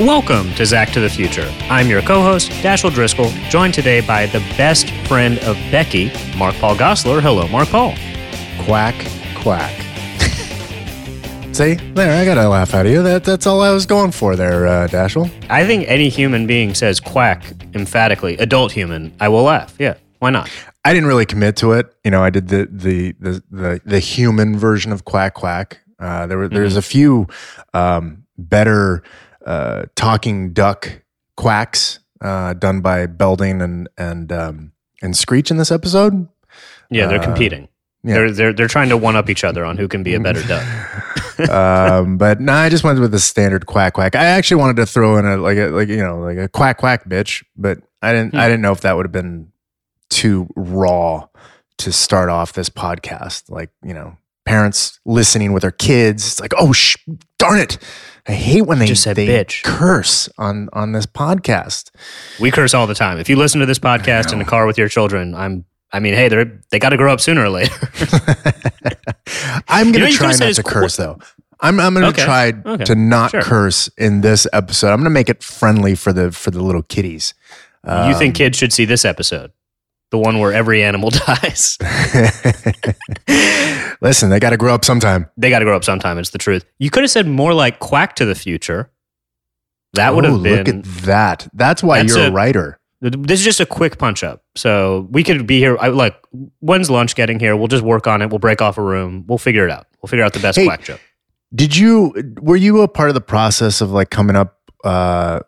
Welcome to Zack to the Future. I'm your co host, Dashiell Driscoll, joined today by the best friend of Becky, Mark Paul Gosselaar. Hello, Mark Paul. Quack, quack. See, there, I got a laugh out of you. That, that's all I was going for there, uh, Dashiell. I think any human being says quack emphatically, adult human, I will laugh. Yeah, why not? I didn't really commit to it. You know, I did the the the the, the human version of quack quack. Uh, there were there's a few um, better uh, talking duck quacks uh, done by Belding and and um, and Screech in this episode. Yeah, they're Uh, competing. yeah. They're, they're, they're trying to one up each other on who can be a better duck. um, but no, I just went with the standard quack quack. I actually wanted to throw in a like a like you know like a quack quack bitch, but I didn't. I didn't know if that would have been too raw to start off this podcast. Like you know, parents listening with their kids. It's like, oh, sh- darn it! I hate when they Just said they bitch. curse on on this podcast. We curse all the time. If you listen to this podcast in the car with your children, I'm. I mean, hey, they're they got to grow up sooner or later. I'm You know, gonna you try not to qu- curse though. I'm I'm gonna Okay. try Okay. to not Sure. curse in this episode. I'm gonna make it friendly for the for the little kitties. you think um, kids should see this episode, the one where every animal dies? Listen, they got to grow up sometime. they got to grow up sometime. It's the truth. You could have said more like "quack to the future." That would Oh, have been. Look at that. That's why That's you're a a- writer. This is just a quick punch up. So we could be here. I, like, when's lunch getting here? We'll just work on it. We'll break off a room. We'll figure it out. We'll figure out the best Hey, quack joke. Did you? Were you a part of the process of like coming up uh,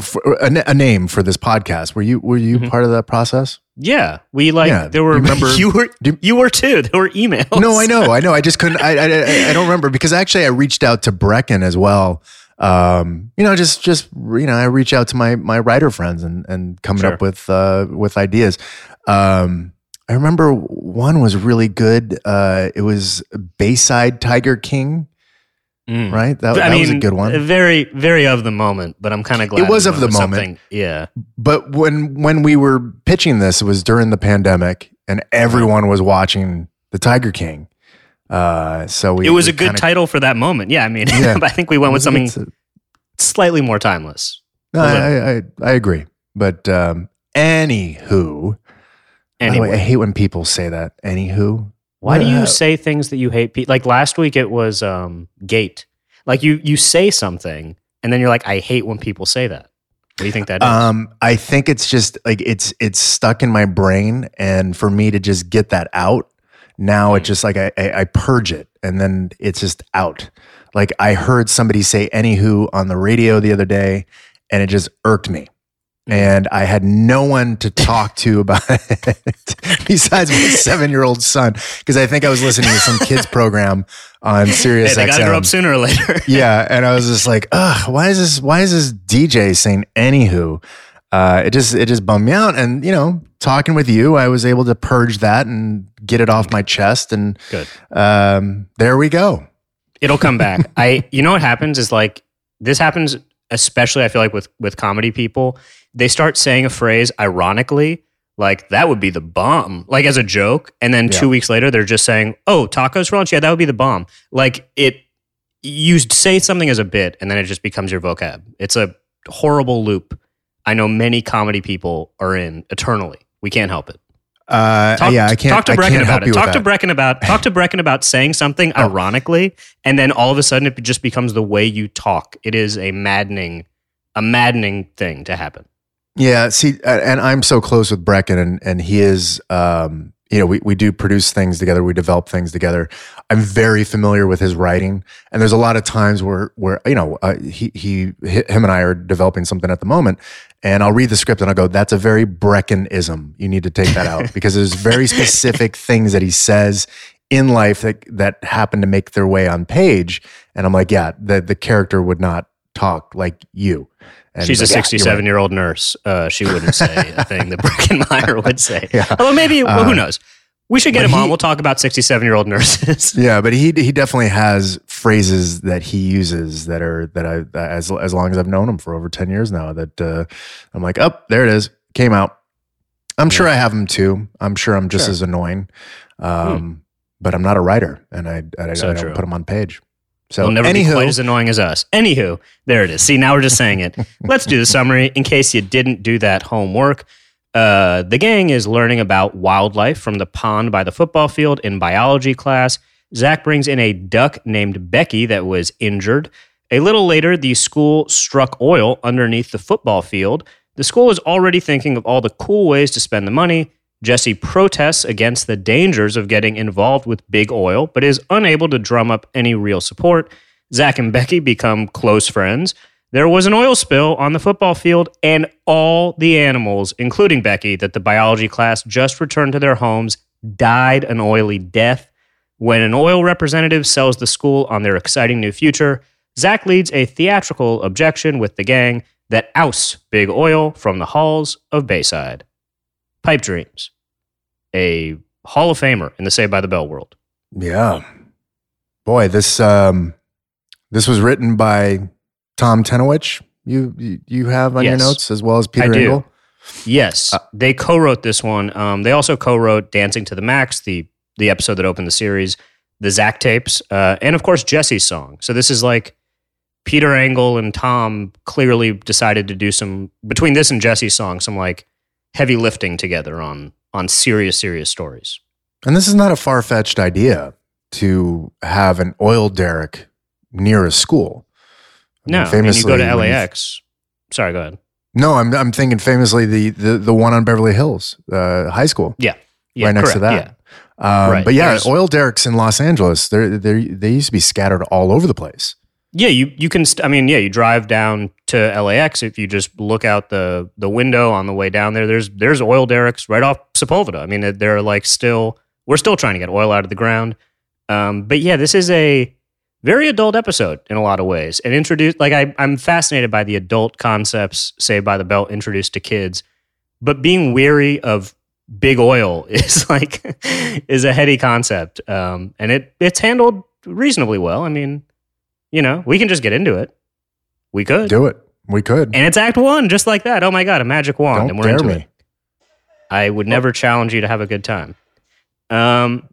for a, a name for this podcast? Were you? Were you Mhm. part of that process? Yeah, we like. Yeah, there were. you remember- you were. you were too. There were emails. No, I know, I know. I just couldn't. I, I, I- I don't remember because actually I reached out to Breckin as well. Um, you know, just just you know, I reach out to my my writer friends and and coming Sure. up with uh with ideas. Um, I remember one was really good. Uh, it was Bayside Tiger King, Mm. right? That, that mean, was a good one. Very, very of the moment. But I'm kind of glad It was of the moment. Yeah. But when when we were pitching this, it was during the pandemic, and everyone was watching the Tiger King. Uh, so we it was we a good kinda- title for that moment. Yeah, I mean, Yeah. I think we went with something a- slightly more timeless. No, I, I, I agree. But um, anywho, the way, I hate when people say that. Anywho, why do you say things that you hate? Pe- like last week, it was um, gate. Like you, you say something, and then you're like, I hate when people say that. What do you think that is? Um, I think it's just like it's it's stuck in my brain, and for me to just get that out, now it's Mm. just like I, I, I purge it, and then it's just out. Like I heard somebody say "anywho" on the radio the other day, and it just irked me. And I had no one to talk to about it besides my seven-year-old son, because I think I was listening to some kids program on hey, Sirius they got to grow up sooner or later. Yeah, and I was just like, ugh, why is this? Why is this DJ saying anywho? Uh, it just it just bummed me out. And you know, talking with you, I was able to purge that and get it off my chest. And Good. um, there we go. It'll come back. I, you know what happens is like this happens, especially I feel like with with comedy people. They start saying a phrase ironically, like that would be the bomb, like as a joke, and then two weeks later they're just saying, "Oh, tacos for lunch? Yeah, that would be the bomb." Like it, you say something as a bit, and then it just becomes your vocab. It's a horrible loop. I know many comedy people are in eternally. We can't help it. Uh, Talk, yeah, I can't. talk to Breckin about it. Talk to. Breckin about talk to Breckin about saying something Oh. ironically, and then all of a sudden it just becomes the way you talk. It is a maddening, a maddening thing to happen. Yeah, see, and I'm so close with Breckin, and and he is, um, you know, we we do produce things together, we develop things together. I'm very familiar with his writing, and there's a lot of times where where you know uh, he he him and I are developing something at the moment, and I'll read the script and I'll go, "That's a very Breckinism. You need to take that out because there's very specific things that he says." In life that that happen to make their way on page, and I'm like, yeah, the the character would not talk like you. And She's a he's like, "Yeah, right." 67 year old nurse. Uh, she wouldn't say a thing that Breckin Meyer would say. Yeah. Although maybe, well, Uh, who knows? We should get him on. We'll talk about 67 year old nurses. Yeah, but he he definitely has phrases that he uses that are that I as as long as I've known him for over ten years now. That uh, I'm like, oh, there it is, came out. I'm sure I have them too. I'm sure I'm just Sure. as annoying, um, but I'm not a writer, and I I, So I don't true. put them on page. So They'll never anywho, be quite as annoying as us. Anywho, there it is. See, now we're just saying it. Let's do the summary in case you didn't do that homework. Uh, the gang is learning about wildlife from the pond by the football field in biology class. Zack brings in a duck named Becky that was injured. A little later, the school struck oil underneath the football field. The school is already thinking of all the cool ways to spend the money. Jesse protests against the dangers of getting involved with big oil, but is unable to drum up any real support. Zack and Becky become close friends. There was an oil spill on the football field, and all the animals, including Becky, that the biology class just returned to their homes, died an oily death. When an oil representative sells the school on their exciting new future, Zack leads a theatrical objection with the gang that ousts Big Oil from the halls of Bayside. Pipe Dreams, a Hall of Famer in the Saved by the Bell world. Yeah. Boy, this um this was written by Tom Tenowich. You you, you have on your notes as well as Peter. Engel. Yes, Uh, they co-wrote this one. Um, they also co-wrote "Dancing to the Max," the the episode that opened the series, the Zack tapes, uh, and of course Jesse's song. So this is like Peter Engel and Tom clearly decided to do some between this and Jesse's song, some like heavy lifting together on on serious serious stories. And this is not a far fetched idea to have an oil derrick near a school. I mean, No, I mean, you go to LAX. Sorry, go ahead. No, I'm I'm thinking famously the the, the one on Beverly Hills uh, High School. Yeah, Right next to that. Yeah. Um, Right. But yeah, There's- oil derricks in Los Angeles, they they they used to be scattered all over the place. Yeah, you you can. St- I mean, yeah, you drive down to LAX. If you just look out the the window on the way down there, there's there's oil derricks right off Sepulveda. I mean, they're like still we're still trying to get oil out of the ground. Um, but yeah, this is a very adult episode in a lot of ways, and introduced like I I'm fascinated by the adult concepts Saved by the Bell, introduced to kids, but being weary of big oil is like is a heady concept, um, and it it's handled reasonably well. I mean you know, we can just get into it. We could. Do it. We could. And it's Act One, just like that. Oh my God, a magic wand, Don't and we're dare into me. it. I would never challenge you to have a good time. Um,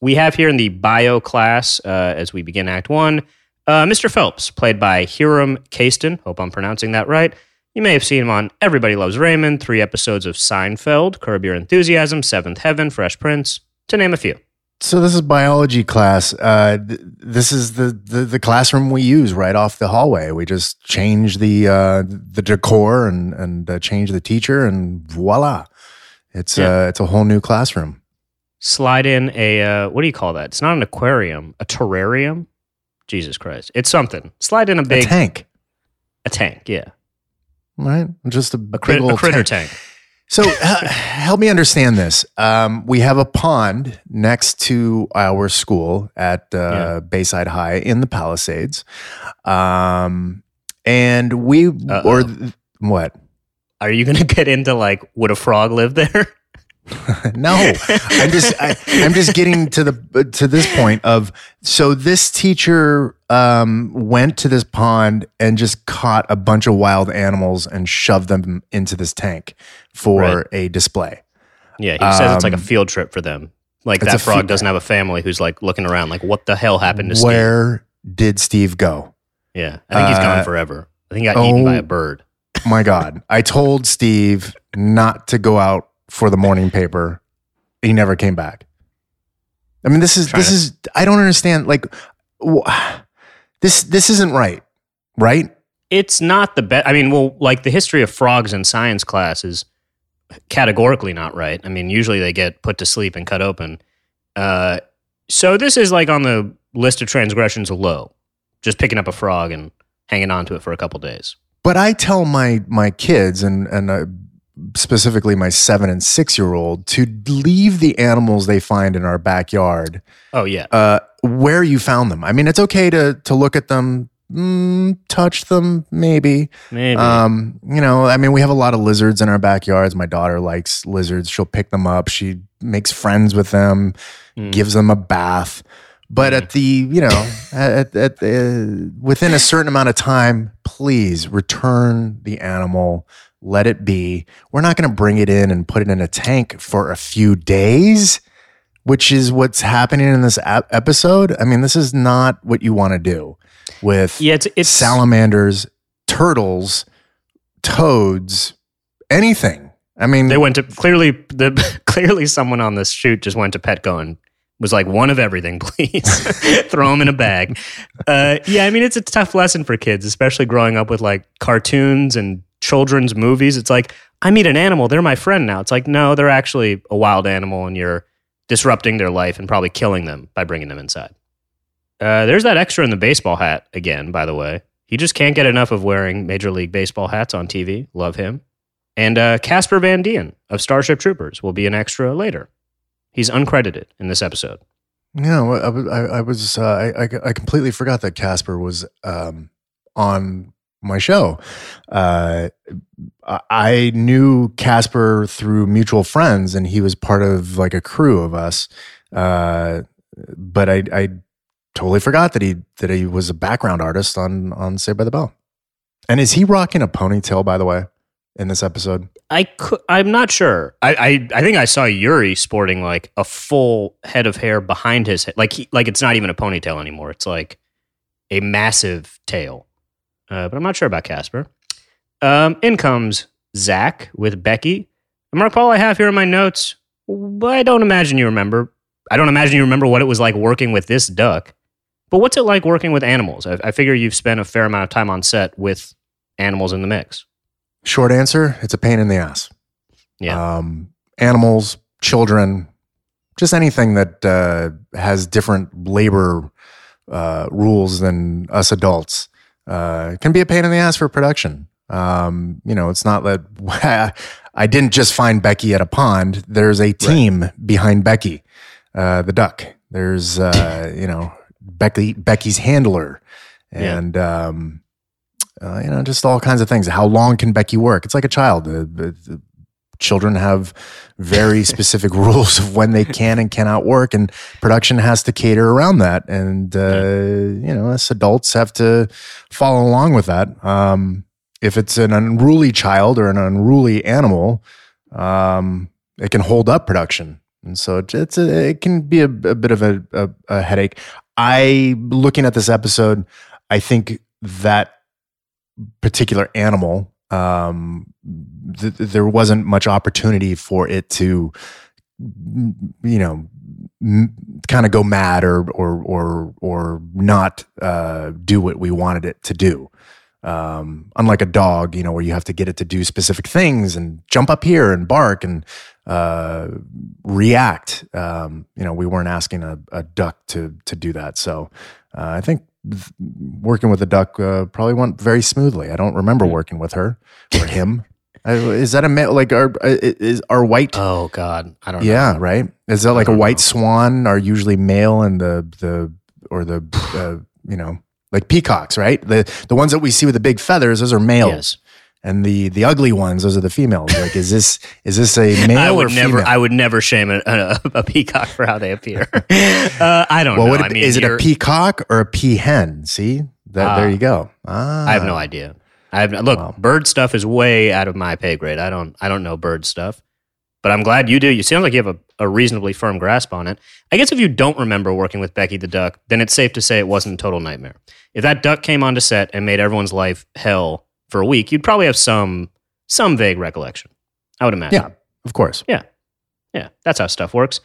we have here in the bio class, uh, as we begin Act One, uh, Mr. Phelps, played by Hiram Kasten. Hope I'm pronouncing that right. You may have seen him on Everybody Loves Raymond, three episodes of Seinfeld, Curb Your Enthusiasm, Seventh Heaven, Fresh Prince, to name a few. So this is biology class. Uh, th- this is the, the the classroom we use right off the hallway. We just change the uh, the decor and and uh, change the teacher, and voila, it's Yeah. uh, it's a whole new classroom. slide in a uh, what do you call that? It's not an aquarium, a terrarium. Jesus Christ, it's something. Slide in a big a tank, a tank, yeah, right? Just a, a, big crit- a critter tank. tank. So uh, help me understand this. Um, we have a pond next to our school at uh, Yeah. Bayside High in the Palisades, um, and we Uh-oh. or th- what? Are you gonna get into like would a frog live there? no, I'm just I, I'm just getting to the to this point of so this teacher um, went to this pond and just caught a bunch of wild animals and shoved them into this tank for Right. a display. yeah, he says it's like a Um, field trip for them. Like that frog fe- doesn't have a family who's like looking around, like what the hell happened to Steve? Where did Steve go? Yeah, I think he's gone forever. I think he got eaten by oh. a bird. My God, I told Steve not to go out for the morning paper. He never came back. I mean, this is this to- is I don't understand. Like, wh- this this isn't right, right? It's not the best. I mean, well, like the history of frogs in science class is categorically not right. I mean, usually they get put to sleep and cut open. Uh, so this is like on the list of transgressions low, just picking up a frog and hanging on to it for a couple days. But I tell my my kids and and uh, specifically my seven and six year old to leave the animals they find in our backyard Oh yeah, uh, where you found them. I mean, it's okay to to look at them, mm, touch them, maybe. maybe. Um, you know, I mean, we have a lot of lizards in our backyards. My daughter likes lizards. She'll pick them up. She makes friends with them, Mm. gives them a bath. But at the, you know, at, at the, within a certain amount of time, please return the animal. Let it be. We're not going to bring it in and put it in a tank for a few days. which is what's happening in this ap- episode. I mean, this is not what you want to do with Yeah, it's it's salamanders, turtles, toads, anything. I mean, They went to clearly the clearly someone on this shoot just went to Petco and was like one of everything, please throw them in a bag. Uh, yeah, I mean it's a tough lesson for kids, especially growing up with like cartoons and children's movies. It's like I meet an animal, they're my friend now. It's like no, they're actually a wild animal, and you're disrupting their life and probably killing them by bringing them inside. Uh, there's that extra in the baseball hat again, by the way. He just can't get enough of wearing Major League Baseball hats on TV. Love him. And uh, Casper Van Dien of Starship Troopers will be an extra later. He's uncredited in this episode. No, I, I, I was uh, I I completely forgot that Casper was um, on my show. Uh, I- knew Casper through mutual friends, and he was part of like a crew of us. Uh, but I, I totally forgot that he that he was a background artist on on Saved by the Bell. And is he rocking a ponytail? By the way, in this episode, I could, I'm not sure. I, I I think I saw Yuri sporting like a full head of hair behind his head, like he, like it's not even a ponytail anymore. It's like a massive tail. Uh, but I'm not sure about Casper. Um, in comes Zack with Becky. And Mark Paul, I have here in my notes, but I don't imagine you remember. I don't imagine you remember what it was like working with this duck. But what's it like working with animals? I, I figure you've spent a fair amount of time on set with animals in the mix. short answer: it's a pain in the ass. Yeah. um, animals, children, just anything that uh, has different labor uh, rules than us adults uh, can be a pain in the ass for production. Um, you know, it's not that I didn't just find Becky at a pond. There's a team behind Becky, uh, the duck. There's, uh, you know, Becky, Becky's handler, Yeah. and um, uh, you know, just all kinds of things. How long can Becky work? It's like a child. The, the, the children have very specific rules of when they can and cannot work, and production has to cater around that. And uh, you know, us adults have to follow along with that. Um, if it's an unruly child or an unruly animal, um, it can hold up production, and so it- it's a, it can be a, a bit of a, a, a headache. I looking at this episode, I think that particular animal um th- there wasn't much opportunity for it to you know m- kind of go mad or or or or not uh do what we wanted it to do. Um unlike a dog you know where you have to get it to do specific things and jump up here and bark and uh react. Um you know we weren't asking a, a duck to to do that. So uh, i think th- working with a duck uh, probably went very smoothly. I don't remember working with her or him. Uh, is that a male like our uh, is our white Oh God, I don't know. yeah right? Is that like a white know. swan are usually male and the the or the uh, you know like peacocks right? The the ones that we see with the big feathers those are males. Yes. And the the ugly ones those are the females like is this is this a male I or would never. female? I would never shame a, a, a peacock for how they appear. uh, I don't well, know. it, I mean, is it a peacock or a peahen? See that Ah. there you go. Ah, I have no idea. I have look. Wow. Bird stuff is way out of my pay grade. I don't. I don't know bird stuff. But I'm glad you do. You sound like you have a, a reasonably firm grasp on it. I guess if you don't remember working with Becky the duck, then it's safe to say it wasn't a total nightmare. If that duck came onto set and made everyone's life hell for a week, you'd probably have some some vague recollection. I would imagine. Yeah, of course. Yeah, yeah. that's how stuff works.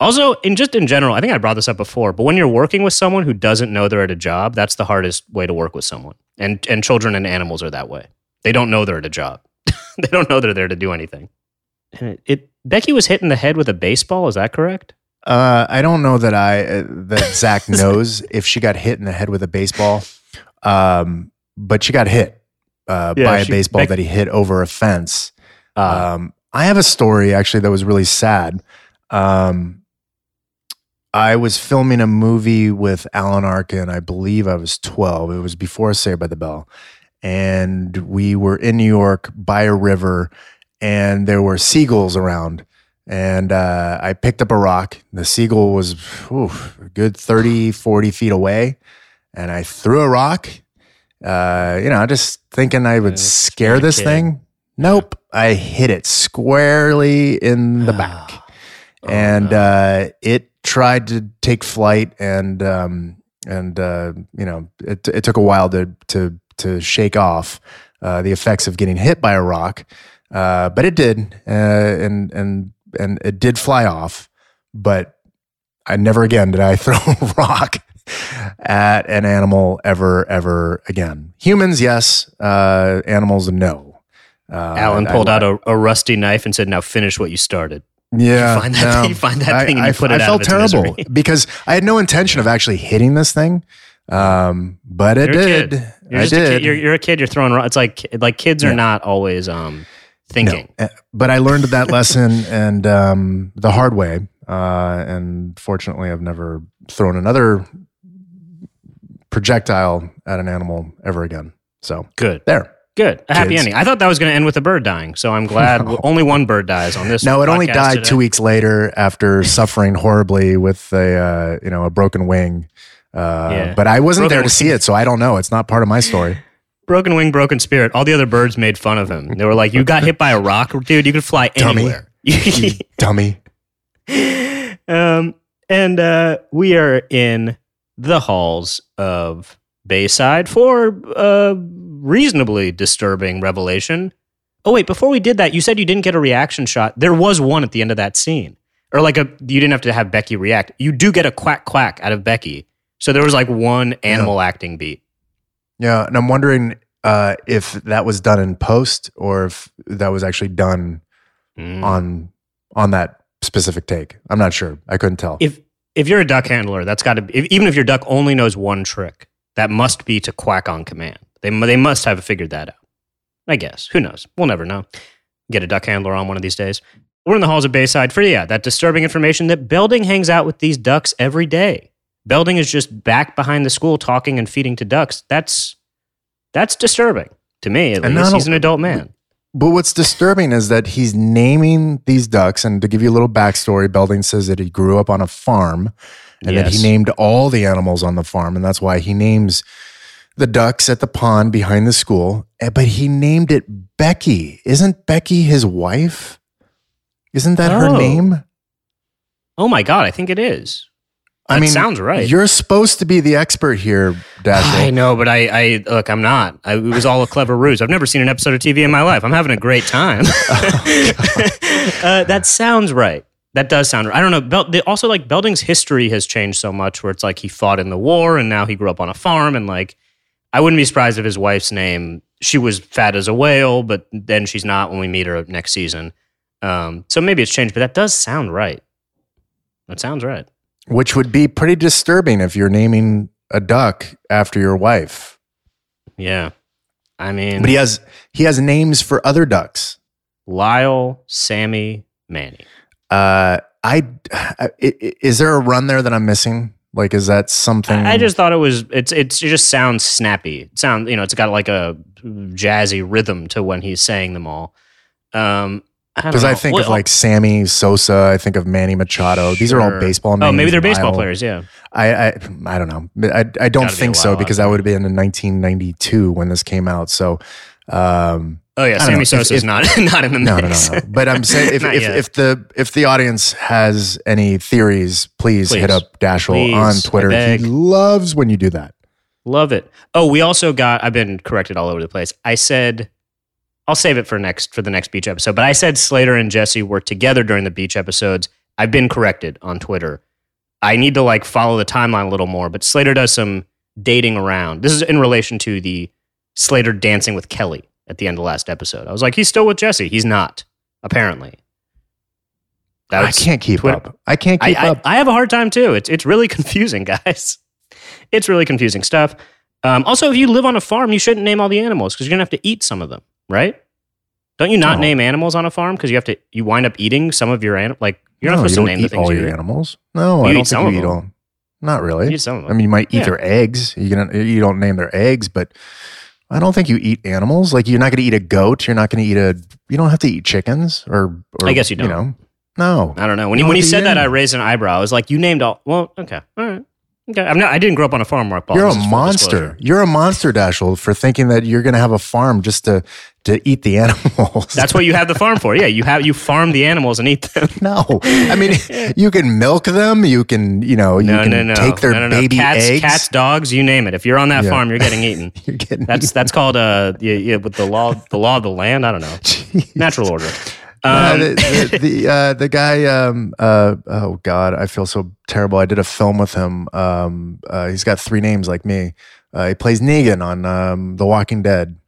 Also, in just in general, I think I brought this up before, but when you're working with someone who doesn't know they're at a job, that's the hardest way to work with someone. And and children and animals are that way. They don't know they're at a job. they don't know they're there to do anything. And it, it Becky was hit in the head with a baseball. Is that correct? Uh, I don't know that I uh, that Zack knows if she got hit in the head with a baseball, um, but she got hit uh, Yeah, by a she- baseball Beck- that he hit over a fence. Uh, Um, I have a story actually that was really sad. Um, I was filming a movie with Alan Arkin. I believe I was 12. It was before Saved by the Bell. And we were in New York by a river, and there were seagulls around. And uh, I picked up a rock. The seagull was ooh, a good 30, 40 feet away. And I threw a rock, uh, you know, I just thinking I would scare this kid. thing. Nope. I hit it squarely in the back. and no. uh, it tried to take flight, and um, and uh, you know it, it took a while to to to shake off uh, the effects of getting hit by a rock, uh, but it did, uh, and and and it did fly off, but I never again did I throw a rock at an animal ever ever again. Humans, yes. Uh, animals, no. Uh, Alan pulled I- out a, a rusty knife and said, "Now finish what you started." Yeah, find that- you find that thing and you put it I out felt of its terrible because I had no intention of actually hitting this thing, um, but it You're did. You're I a did. kid. You're, you're a kid. You're throwing. ro- It's like like kids are Yeah. not always um thinking. No, uh, but I learned that lesson and um, the hard way. Uh, and fortunately, I've never thrown another projectile at an animal ever again. So Good. there. Good. A happy Kids. ending. I thought that was going to end with a bird dying, so I'm glad No. only one bird dies on this. No, it only died today. two weeks later after suffering horribly with a uh, you know a broken wing. Uh, Yeah. But I wasn't Broken there to see it, so I don't know. It's not part of my story. Broken wing, broken spirit. All the other birds made fun of him. They were like, "You got hit by a rock, dude. You could fly Dummy. anywhere." Dummy. um, and uh, we are in the halls of Bayside for a reasonably disturbing revelation. Oh wait, before we did that, you said you didn't get a reaction shot. There was one at the end of that scene, or like a you didn't have to have Becky react. You do get a quack quack out of Becky. So there was like one animal acting beat. Yeah, and I'm wondering uh, if that was done in post or if that was actually done Mm. on on that specific take. I'm not sure. I couldn't tell. if if you're a duck handler, that's got to be if, even if your duck only knows one trick, that must be to quack on command. They they must have figured that out. I guess. Who knows? We'll never know. Get a duck handler on one of these days. We're in the halls of Bayside for yeah, that disturbing information that Belding hangs out with these ducks every day. Belding is just back behind the school talking and feeding to ducks. That's that's disturbing to me. At And least he's an adult man. But what's disturbing is that he's naming these ducks. And to give you a little backstory, Belding says that he grew up on a farm and that he named all the animals on the farm. And that's why he names the ducks at the pond behind the school. Eh, But he named it Becky. Isn't Becky his wife? Isn't that her Oh. name? Oh my god, I think it is. I mean, sounds right. You're supposed to be the expert here, Dash. I know, but I, I look, I'm not. I, it was all a clever ruse. I've never seen an episode of TV in my life. I'm having a great time. uh, that sounds right. That does sound right. I don't know. Bel- also, like Belding's history has changed so much, where it's like he fought in the war, and now he grew up on a farm, and like I wouldn't be surprised if his wife's name she was fat as a whale, but then she's not when we meet her next season. Um, so maybe it's changed, but that does sound right. That sounds right. Which would be pretty disturbing if you're naming a duck after your wife. Yeah. I mean, But he has he has names for other ducks. Lyle, Sammy, Manny. Uh, I, I- is there a run there that I'm missing? Like, is that something? I I just thought it was it's it's it just sounds snappy. It sound you know it's got like a jazzy rhythm to when he's saying them all. Um, because I think of like Sammy Sosa. I think of Manny Machado. These are all baseball names. oh maybe they're baseball Lyle. players. Yeah, I, I I don't know. I I don't Gotta be think so because that would have been in 1992 when this came out. So, um, oh yeah, Sammy Sosa is not not in the no, no, no, no. But I'm saying if if, if the if the audience has any theories, please, Please. hit up Dashiell Please, on Twitter. He loves when you do that. Love it. Oh, we also got. I've been corrected all over the place. I said, I'll save it for next for the next beach episode. But I said Slater and Jesse were together during the beach episodes. I've been corrected on Twitter. I need to like follow the timeline a little more. But Slater does some dating around. This is in relation to the Slater dancing with Kelly at the end of the last episode. I was like, he's still with Jesse. He's not apparently. I can't keep Twitter- up. I can't I, keep I, up. I have a hard time too. It's it's really confusing, guys. It's really confusing stuff. Um, also, if you live on a farm, you shouldn't name all the animals because you're gonna have to eat some of them, right? Don't you not No. name animals on a farm because you have to? You wind up eating some of your animal. Like you're no, not supposed you to name the things all you your eat. animals. No, You I don't think you eat them. all. Not You really. eat some of I mean, you might eat Yeah. their eggs. You can you don't name their eggs, but I don't think you eat animals. Like you're not going to eat a goat. You're not going to eat a. You don't have to eat chickens or. or I guess you You don't. You know, no. I don't know. When You he when he said that, I raised an eyebrow. I was like, "You named all." Well, okay, all right. Okay, I'm not. I didn't grow up on a farm, Mark Paul. You're a monster. You're a monster, Dashiell, for thinking that you're going to have a farm just to to eat the animals. That's what you have the farm for. Yeah, you have you farm the animals and eat them. no. I mean, you can milk them. You can, you know, you No, can no, no. take their no, baby cats, eggs. cats, dogs, you name it. If you're on that Yeah. farm, you're getting eaten. You're getting That's that's called uh yeah, yeah with the law the law of the land. I don't know natural order. Um, the the the, uh, the guy. Um, uh, oh God, I feel so terrible. I did a film with him. Um, uh, he's got three names like me. Uh, he plays Negan on um, The Walking Dead.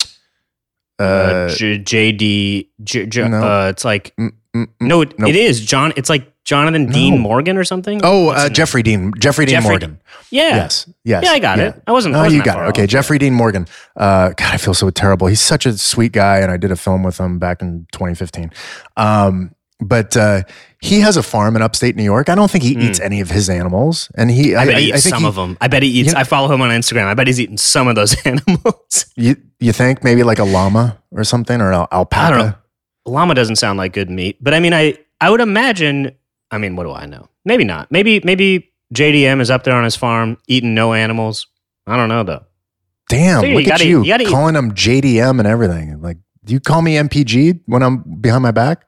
uh, Uh, J- JD. J- J- no. uh, it's like mm, mm, mm. no, it, Nope. it is John. It's like Jonathan Dean No. Morgan or something. oh, uh, name? Jeffrey Dean. Jeffrey Dean Jeffrey Morgan. Yeah. Yes. Yes. Yeah, I got it. I wasn't. Oh, you got it. Okay, off. Jeffrey Dean Morgan. Uh, God, I feel so terrible. He's such a sweet guy, and I did a film with him back in 2015. Um, but uh, he has a farm in upstate New York. I don't think he eats any of his animals, and he. Hmm. I bet he eats think some he- of them. I bet he eats. You know- I follow him on Instagram. I bet he's eating some of those animals. You you think maybe like a llama or something or an alpaca? I don't know. Llama doesn't sound like good meat, but I mean, I I would imagine. I mean, what do I know? Maybe not. Maybe maybe JDM is up there on his farm eating no animals. I don't know though. Damn, Figure you look at gotta- you, you gotta eat- calling him JDM and everything. Like, do you call me MPG when I'm behind my back?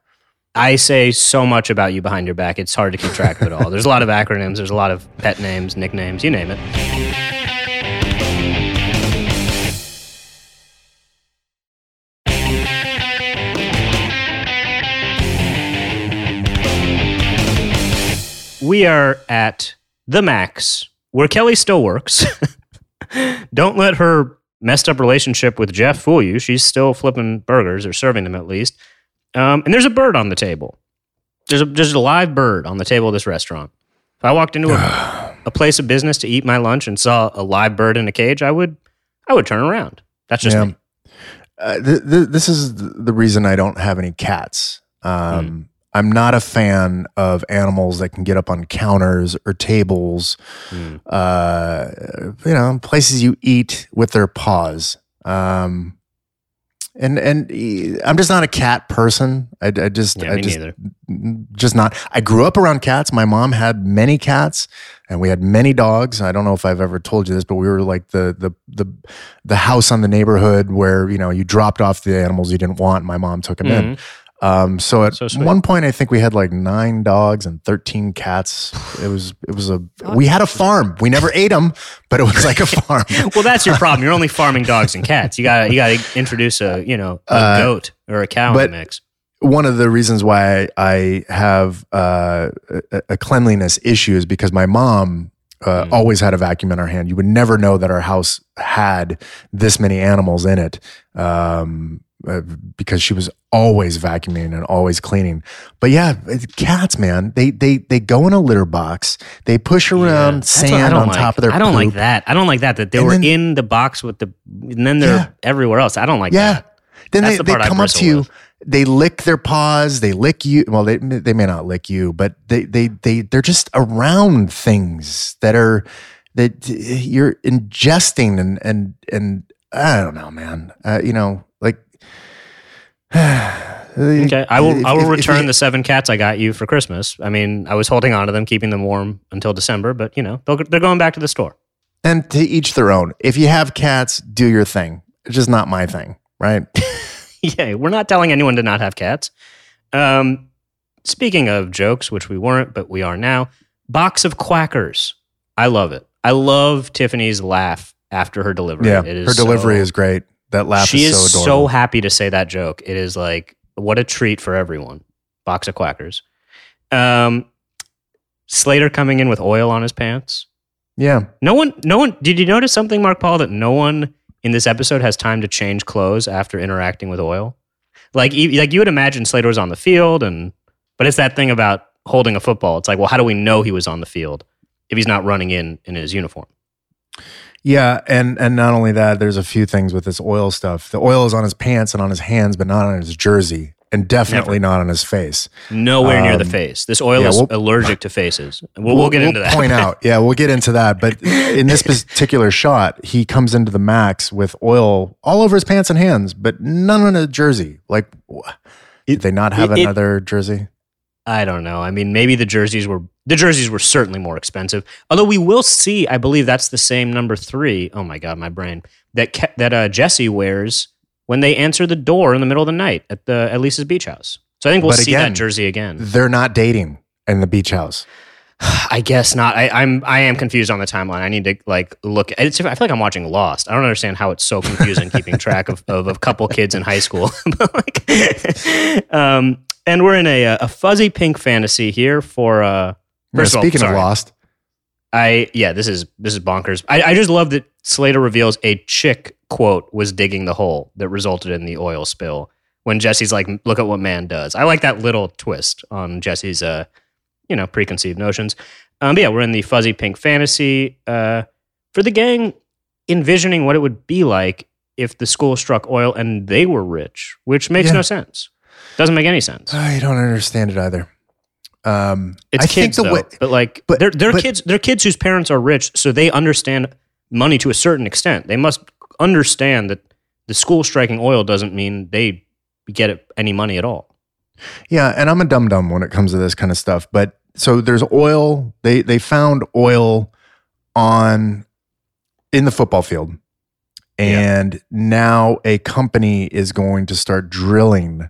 I say so much about you behind your back. It's hard to keep track of it all. There's a lot of acronyms. There's a lot of pet names, nicknames. You name it. We are at the max where Kelly still works. Don't let her messed up relationship with Jeff fool you. She's still flipping burgers or serving them at least. Um, and there's a bird on the table. There's a there's a live bird on the table of this restaurant. If I walked into a, a place of business to eat my lunch and saw a live bird in a cage, I would I would turn around. That's just Yeah. me. Uh, th- th- this is the reason I don't have any cats. Um, I'm not a fan of animals that can get up on counters or tables, Mm. uh, you know, places you eat with their paws. Um, and and eh, I'm just not a cat person. I, I just Yeah, I me just neither. just not. I grew up around cats. My mom had many cats, and we had many dogs. I don't know if I've ever told you this, but we were like the the the the house on the neighborhood where you know you dropped off the animals you didn't want. My mom took them in. Um, so at So one point, I think we had like nine dogs and thirteen cats. It was it was a we had a farm. We never ate them, but it was like a farm. Well, that's your problem. You're only farming dogs and cats. You got to you got to introduce a you know a Uh, goat or a cow in the mix. one of the reasons why I have uh, a, a cleanliness issue is because my mom uh, Mm. always had a vacuum in her hand. You would never know that our house had this many animals in it um, uh, because she was always vacuuming and always cleaning. But yeah, cats, man, they they they go in a litter box. They push around I sand on like. top of their. I don't like that. I don't like that. That they And were then- in the box with the, and then they're Yeah. everywhere else. I don't like that. Yeah. that. Then That's they, the they come up to you. with. They lick their paws. They lick you. Well, they they may not lick you, but they they they they're just around things that are that you're ingesting and and and I don't know, man. Uh, you know. Okay, I will. I will return the seven cats I got you for Christmas. I mean, I was holding on to them, keeping them warm until December, but you know, they're going back to the store. And to each their own. If you have cats, do your thing. It's just not my thing, right? yeah, we're not telling anyone to not have cats. Um, speaking of jokes, which we weren't, but we are now, box of quackers. I love it. I love Tiffany's laugh after her delivery. yeah, her delivery so- is great. That laugh she is, so so, happy to say that joke. It is like what a treat for everyone. Box of quackers. Um, Slater coming in with oil on his pants. yeah, No one, no one. Did you notice something, Mark Paul, that no one in this episode has time to change clothes after interacting with oil? Like, like you would imagine Slater was on the field, and but it's that thing about holding a football. It's like, well, how do we know he was on the field if he's not running in in his uniform? Yeah, and and not only that, there's a few things with this oil stuff. The oil is on his pants and on his hands, but not on his jersey, and definitely not on his face. Nowhere near the Um, face. This oil yeah, is we'll- allergic to faces. We'll, we'll, get into that. Point out, yeah, we'll get into that. But in this particular shot, he comes into the max with oil all over his pants and hands, but none on his jersey. Like, wh- did they not have it- it- another jersey? I don't know. I mean, maybe the jerseys were The jerseys were certainly more expensive. Although we will see, I believe that's the same number three. Oh my god, my brain that Ke- that uh, Jesse wears when they answer the door in the middle of the night at the at Lisa's beach house. So I think we'll But see again- that jersey again. They're not dating in the beach house. I guess not. I, I'm I am confused on the timeline. I need to like look. It's, I feel like I'm watching Lost. I don't understand how it's so confusing keeping track of, of a couple kids in high school. Like, um, and we're in a a fuzzy pink fantasy here for. Uh, First of all, speaking of. Lost, I yeah, this is this is bonkers. I, I just love that Slater reveals a chick quote was digging the hole that resulted in the oil spill. When Jesse's like, "Look at what man does." I like that little twist on Jesse's, uh, you know, preconceived notions. Um, but yeah, we're in the fuzzy pink fantasy uh, for the gang, envisioning what it would be like if the school struck oil and they were rich, which makes Yeah. no sense. Doesn't make any sense. I don't understand it either. Um, It's I kids, think the though. way, but like but- they're they're but- kids. They're kids whose parents are rich, so they understand money to a certain extent. They must understand that the school striking oil doesn't mean they get any money at all. Yeah, and I'm a dum dum when it comes to this kind of stuff. But so there's oil. They they found oil on in the football field, and now a company is going to start drilling.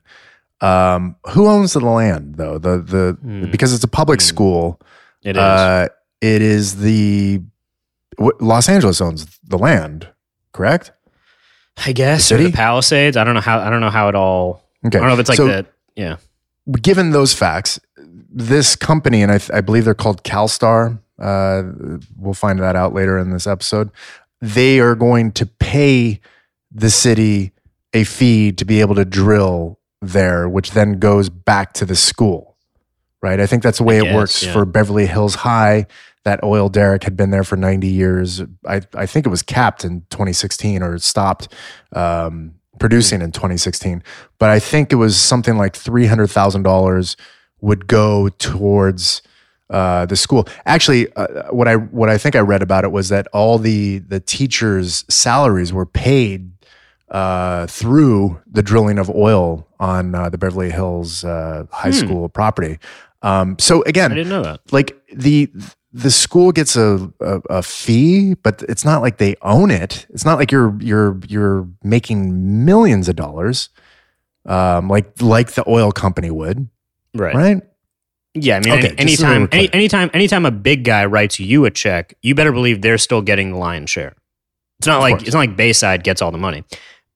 Um, who owns the land though? The the Hmm. because it's a public Hmm. school. It is. Uh, it is the what, Los Angeles owns the land, correct? I guess the or the city? Palisades. I don't know how. I don't know how it all. Okay, I don't know if it's like So- that. Yeah. given those facts, this company, and I, I believe they're called CalStar, uh, we'll find that out later in this episode. They are going to pay the city a fee to be able to drill there, which then goes back to the school. Right. I think that's the way it works yeah. for Beverly Hills High. That oil derrick had been there for 90 years. I, I think it was capped in 2016 or stopped um, producing in 2016 but I think it was something like three hundred thousand dollars would go towards uh, the school. Actually, uh, what I what I think I read about it was that all the the teachers' salaries were paid uh, through the drilling of oil on uh, the Beverly Hills uh, high Hmm. school property. Um, so again, I didn't know that. like the the school gets a, a a fee, but it's not like they own it. It's not like you're you're you're making millions of dollars, um, like like the oil company would, Right. right? Yeah. I mean, Okay, any, anytime, any, anytime, anytime a big guy writes you a check, you better believe they're still getting the lion's share. It's not Of like course. it's not like Bayside gets all the money.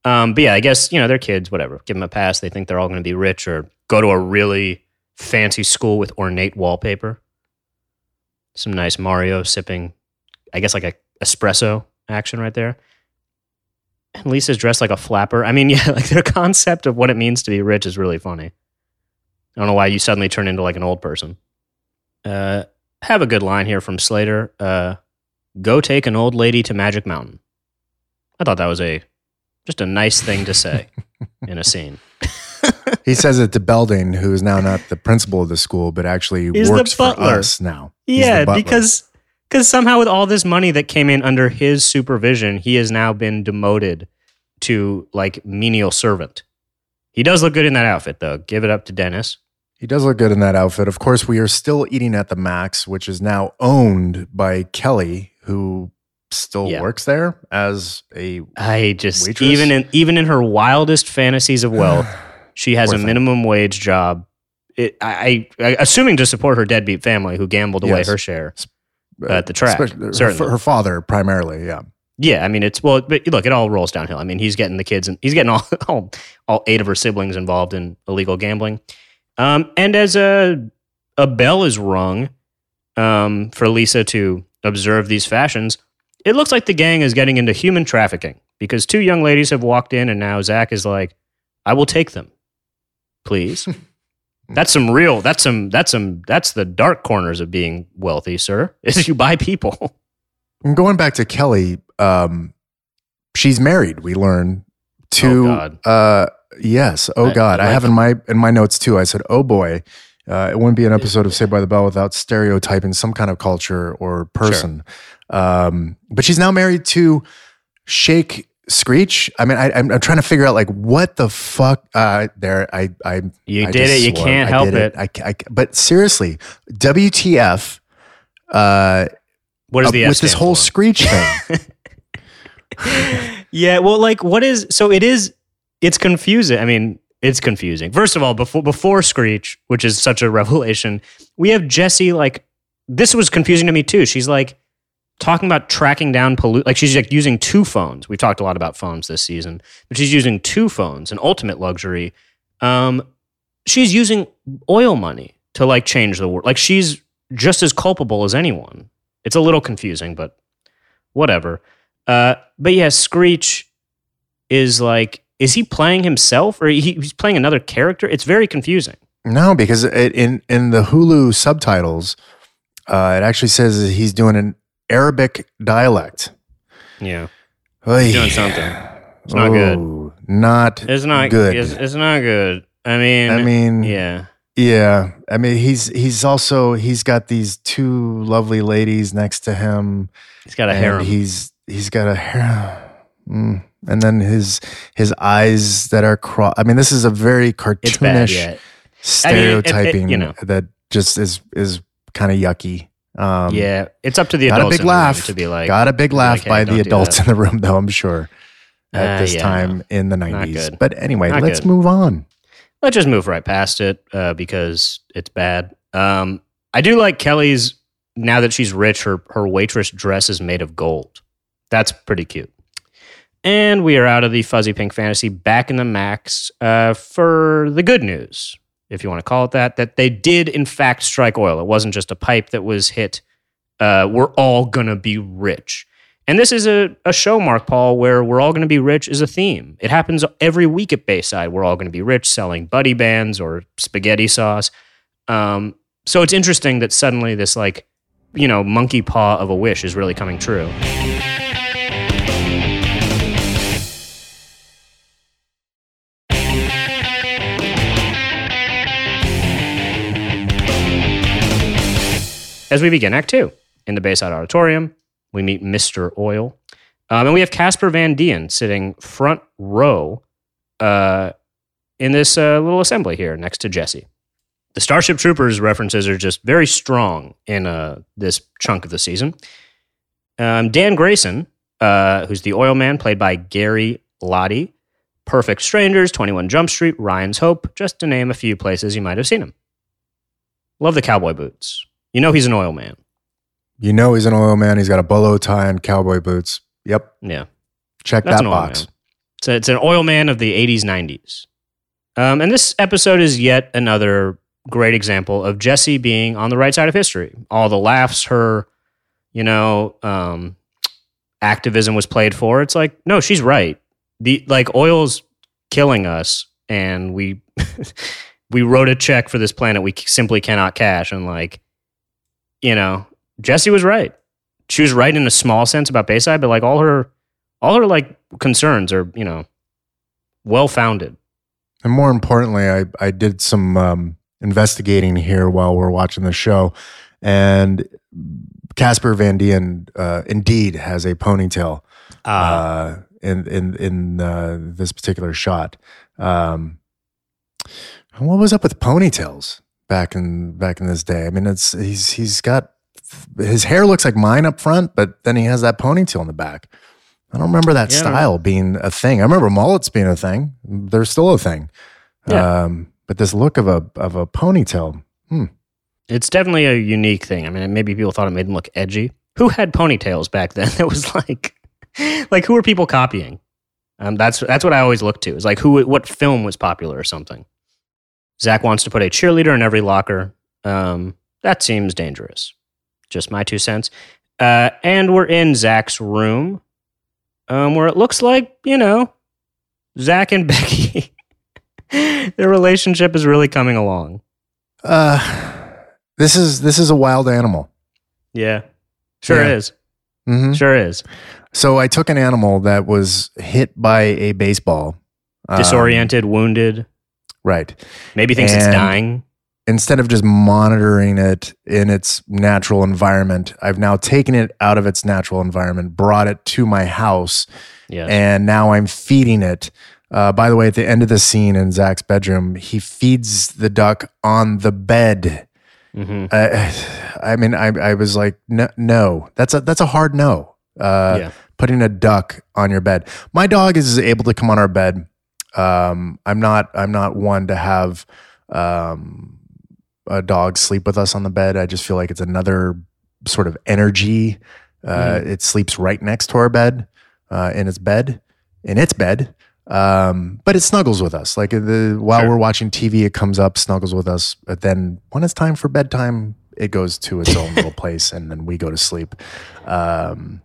Um, but yeah, I guess you know they're kids. Whatever, give them a pass. They think they're all going to be rich or go to a really fancy school with ornate wallpaper. Some nice Mario sipping, I guess like a espresso action right there. And Lisa's dressed like a flapper. I mean, yeah, like their concept of what it means to be rich is really funny. I don't know why you suddenly turn into like an old person. Uh, have a good line here from Slater. Uh, go take an old lady to Magic Mountain. I thought that was a just a nice thing to say in a scene. He says it to Belding, who is now not the principal of the school, but actually He's the works for us now. He's the Yeah, butler. because because somehow with all this money that came in under his supervision, he has now been demoted to like menial servant. He does look good in that outfit, though. Give it up to Dennis. he does look good in that outfit. Of course, we are still eating at the Max, which is now owned by Kelly, who still Yeah. works there as a I just Waitress? even in even in her wildest fantasies of wealth, she has Poor a thing. minimum wage job. It, I, I assuming to support her deadbeat family who gambled away Yes. her share. At the track, especially her, certainly. her father primarily. Yeah, Yeah, I mean it's well, but look, it all rolls downhill. I mean, he's getting the kids and he's getting all all, all eight of her siblings involved in illegal gambling. Um, and as a a bell is rung um, for Lisa to observe these fashions, it looks like the gang is getting into human trafficking because two young ladies have walked in, and now Zack is like, "I will take them, please." That's some real. That's some. That's some. That's the dark corners of being wealthy, sir. Is you buy people. and going back to Kelly, um, she's married. We learn to. Oh, God. Uh, yes. Oh I- God, I I, have in my in my notes too. I said, "Oh boy." Uh, it wouldn't be an episode of Saved by the Bell without stereotyping some kind of culture or person. Um, but she's now married to Sheikh Screech. I mean, I, I'm, I'm trying to figure out like what the fuck. Uh, there, I, I, You I did it. You swore. can't help did it. I, I, but seriously, WTF? Uh, What does the uh, with this whole for? Screech thing? yeah, well, like, what is so? It is. It's confusing. I mean, it's confusing. First of all, before before Screech, which is such a revelation, we have Jesse. Like, this was confusing to me too. She's like talking about tracking down pollute. Like, she's like using two phones. We've talked a lot about phones this season, but she's using two phones, an ultimate luxury. Um, she's using oil money to like change the world. Like, she's just as culpable as anyone. It's a little confusing, but whatever. Uh, but yeah, Screech is like, is he playing himself or he, he's playing another character? It's very confusing. no, because it, in in the Hulu subtitles, uh, it actually says he's doing an Arabic dialect. Yeah, Oy. doing something. It's not good. Oh, Not It's not good. It's, it's not good. I mean, I mean, yeah, Yeah, I mean he's he's also he's got these two lovely ladies next to him, he's got a harem. he's he's got a hair, mm, and then his his eyes that are cross. I mean, this is a very it's bad. cartoonish Yeah, it- it- stereotyping you know. that just is is kind of yucky. Um, yeah. It's up to the got a adults big in the room laugh. to be like, got a big laugh like, hey, by the adults in the room, though. I'm sure at Uh, this yeah, time in the 90s. But anyway, Not let's good. move on. let's just move right past it uh, because it's bad. Um, I do like Kelly's. Now that she's rich, her her waitress dress is made of gold. That's pretty cute. And we are out of the fuzzy pink fantasy, back in the max uh, for the good news, if you want to call it that. That they did in fact strike oil. It wasn't just a pipe that was hit. Uh, we're all gonna be rich. And this is a, a show, Mark Paul, where we're all going to be rich is a theme. It happens every week at Bayside. We're all going to be rich selling buddy bands or spaghetti sauce. Um, so it's interesting that suddenly this, like, you know, monkey paw of a wish is really coming true. As we begin Act Two in the Bayside Auditorium, we meet Mr. Oil. Um, and we have Casper Van Dien sitting front row uh, in this uh, little assembly here next to Jesse. The Starship Troopers references are just very strong in uh, this chunk of the season. Um, Dan Grayson, uh, who's the oil man, played by Gary Lottie, Perfect Strangers, 21 Jump Street, Ryan's Hope, just to name a few places you might have seen him. Love the cowboy boots. You know he's an oil man. You know he's an oil man. He's got a bolo tie and cowboy boots. Yep. Yeah. Check That's that box. So it's an oil man of the 80s, 90s. Um, and this episode is yet another great example of Jesse being on the right side of history. All the laughs, her, you know, um, activism was played for. It's like, no, she's right. The like oil's killing us, and we we wrote a check for this planet we simply cannot cash. And like, you know, Jesse was right. She was right in a small sense about Bayside, but like all her all her like concerns are you know well founded And more importantly, I, I did some um, investigating here while we're watching the show. And Casper Van Dien uh, indeed has a ponytail uh, in in in uh, this particular shot. Um, what was up with ponytails back in back in this day? I mean, it's he's he's got his hair looks like mine up front, but then he has that ponytail in the back. I don't remember that Yeah, style being a thing. I remember mullets being a thing. They're still a thing. Yeah. Um, but this look of a of a ponytail, hmm. it's definitely a unique thing i mean maybe people thought it made them look edgy who had ponytails back then that was like like who were people copying um, that's that's what i always look to is like who what film was popular or something zack wants to put a cheerleader in every locker um, that seems dangerous just my two cents uh, and we're in zack's room um, where it looks like you know zack and becky their relationship is really coming along uh, this is this is a wild animal. Yeah. Sure Yeah. is. Mhm. Sure is. So I took an animal that was hit by a baseball, um, Disoriented, wounded, right? maybe thinks it's dying. Instead of just monitoring it in its natural environment, I've now taken it out of its natural environment, brought it to my house, Yes. and now I'm feeding it. Uh, by the way, at the end of the scene in Zack's bedroom, he feeds the duck on the bed. hmm Uh, I mean, I, I was like, no, no, that's a that's a hard no. Uh, yeah. Putting a duck on your bed. My dog is able to come on our bed. Um, I'm not. I'm not one to have um, a dog sleep with us on the bed. I just feel like it's another sort of energy. Uh, It sleeps right next to our bed, uh, in its bed, in its bed. Um, but it snuggles with us. Like the while Sure. we're watching TV, it comes up, snuggles with us. But then when it's time for bedtime, it goes to its own little place, and then we go to sleep. Um,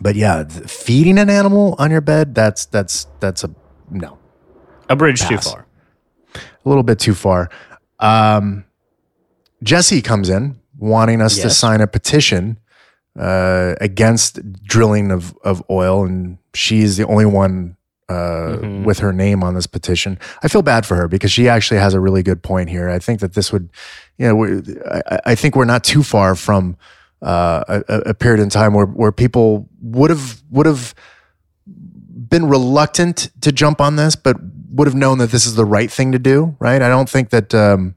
but yeah, feeding an animal on your bed, that's that's that's a no A bridge too far. a little bit too far. Um, Jesse comes in wanting us to sign a petition uh, against drilling of, of oil, and she's the only one uh, Mhm. with her name on this petition. I feel bad for her because she actually has a really good point here. I think that this would, you know, I, I think we're not too far from uh, a, a- a period in time where, where people would have would have been reluctant to jump on this, but would have known that this is the right thing to do. Right? I don't think that um,